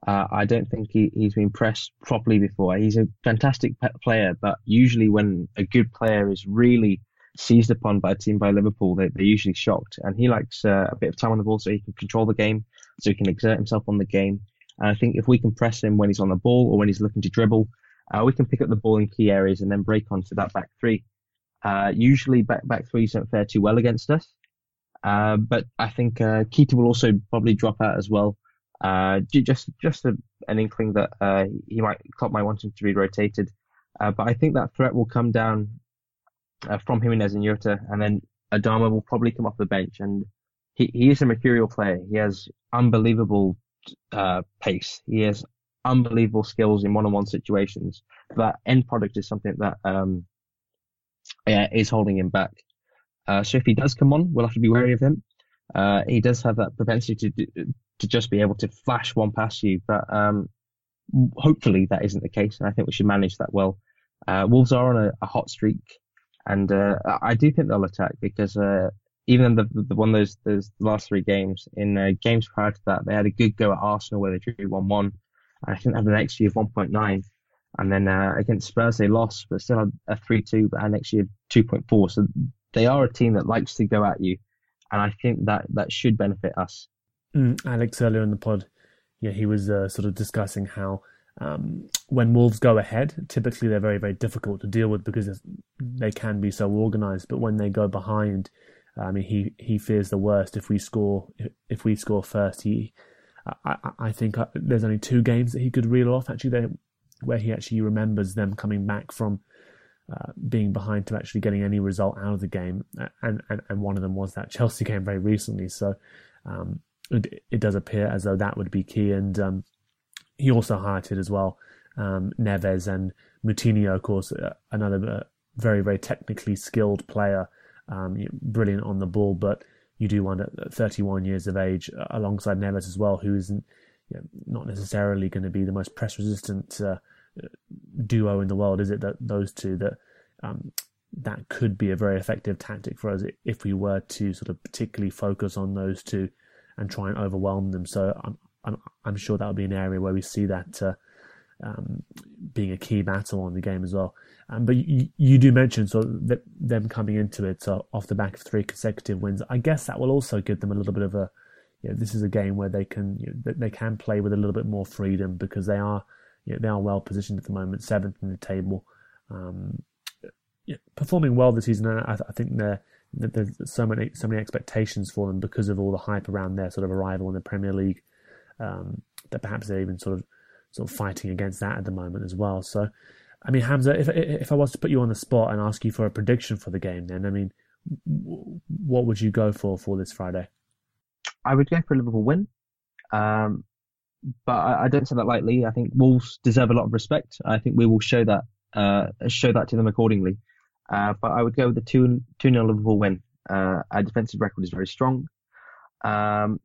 uh, I don't think he, he's been pressed properly before. He's a fantastic player, but usually when a good player is really seized upon by a team by Liverpool, they, they're usually shocked. And he likes uh, a bit of time on the ball so he can control the game, so he can exert himself on the game. And I think if we can press him when he's on the ball or when he's looking to dribble, uh, we can pick up the ball in key areas and then break onto that back three. Uh, usually back back threes don't fare too well against us. Uh, but I think uh, Keita will also probably drop out as well. Uh, just just a, an inkling that uh, he might Klopp might want him to be rotated. But I think that threat will come down uh, from Jimenez and Jota, and then Adama will probably come off the bench. And he, he is a mercurial player. He has unbelievable pace. He has unbelievable skills in one-on-one situations. That end product is something that um, yeah, is holding him back. Uh, so if he does come on, we'll have to be wary of him. Uh, he does have that propensity to to just be able to flash one past you, but um, hopefully that isn't the case, and I think we should manage that well. Uh, Wolves are on a, a, hot streak, and uh, I do think they'll attack because uh, even the, the one of those those last three games in uh, games prior to that, they had a good go at Arsenal where they drew one one. I think they had an XG of 1.9. And then uh, against Spurs, they lost, but still had a 3 2, but had actually a 2.4. So they are a team that likes to go at you. And I think that, that should benefit us. Mm, Alex, earlier in the pod, yeah, he was uh, sort of discussing how um, when Wolves go ahead, typically they're very, very difficult to deal with because they can be so organised. But when they go behind, I mean, he, he fears the worst. If we score, if we score first, he, I, I think uh, there's only two games that he could reel off actually where he actually remembers them coming back from uh, being behind to actually getting any result out of the game, and, and, and one of them was that Chelsea game very recently. So um, it, it, does appear as though that would be key. And um, he also highlighted as well um, Neves and Moutinho, of course, uh, another uh, very very technically skilled player, um, brilliant on the ball, but you do wonder at 31 years of age, alongside Neves as well, who isn't you know, not necessarily going to be the most press resistant uh, duo in the world, is it? That those two that um, that could be a very effective tactic for us if we were to sort of particularly focus on those two and try and overwhelm them. So I'm I'm, I'm sure that'll be an area where we see that uh, um, being a key battle on the game as well. Um, but you, you, do mention sort of them coming into it uh, off the back of three consecutive wins. I guess that will also give them a little bit of a you know, this is a game where they can you know, they can play with a little bit more freedom because they are you know, they are well positioned at the moment, seventh in the table, um, performing well this season. I, I think they're, there's so many so many expectations for them because of all the hype around their sort of arrival in the Premier League um, that perhaps they're even sort of sort of fighting against that at the moment as well. So, I mean, Hamzah, if if I was to put you on the spot and ask you for a prediction for the game, then I mean, what would you go for for this Friday? I would go for a Liverpool win. Um, but I, I, don't say that lightly. I think Wolves deserve a lot of respect. I think we will show that uh, show that to them accordingly. Uh, but I would go with the 2 2 0 Liverpool win. Uh, our defensive record is very strong. Um,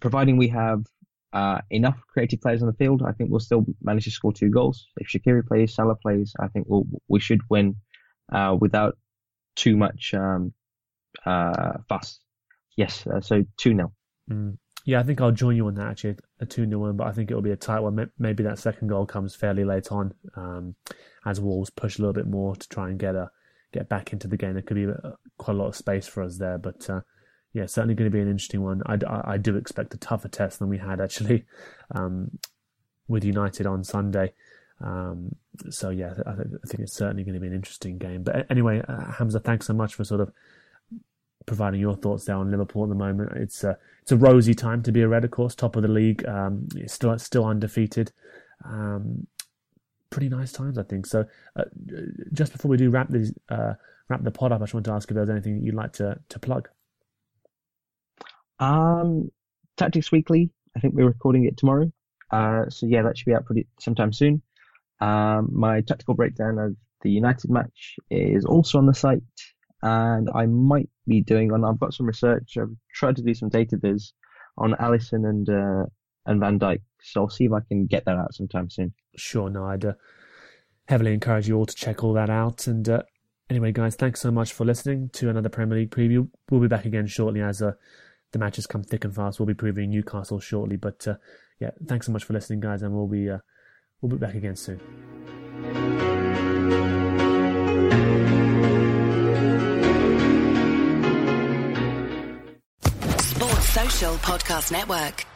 providing we have uh, enough creative players on the field, I think we'll still manage to score two goals. If Shaqiri plays, Salah plays, I think we'll, we should win uh, without too much um, uh, fuss. Yes, uh, so 2 0. Mm. Yeah, I think I'll join you on that actually, a 2 0 one, but I think it'll be a tight one. Maybe that second goal comes fairly late on um, as Wolves push a little bit more to try and get a, get back into the game. There could be a, quite a lot of space for us there, but uh, yeah, certainly going to be an interesting one. I, I, I, do expect a tougher test than we had actually um, with United on Sunday. Um, so yeah, I, I, think it's certainly going to be an interesting game. But anyway, uh, Hamzah, thanks so much for sort of providing your thoughts there on Liverpool at the moment. It's a it's a rosy time to be a red, of course, top of the league, um, still still undefeated. Um, pretty nice times, I think. So, uh, just before we do wrap these uh, wrap the pod up, I just want to ask if there's anything you'd like to to plug. Um, Tactics Weekly. I think we're recording it tomorrow. Uh, so yeah, that should be out pretty sometime soon. Um, my tactical breakdown of the United match is also on the site, and I might be doing on. I've got some research. I've tried to do some data viz on Alisson and uh, and Van Dijk, so I'll see if I can get that out sometime soon. Sure, no, I'd uh, heavily encourage you all to check all that out. And uh, anyway, guys, thanks so much for listening to another Premier League preview. We'll be back again shortly as uh, the matches come thick and fast. We'll be previewing Newcastle shortly, but uh, yeah, thanks so much for listening, guys, and we'll be uh, we'll be back again soon. Social Podcast Network.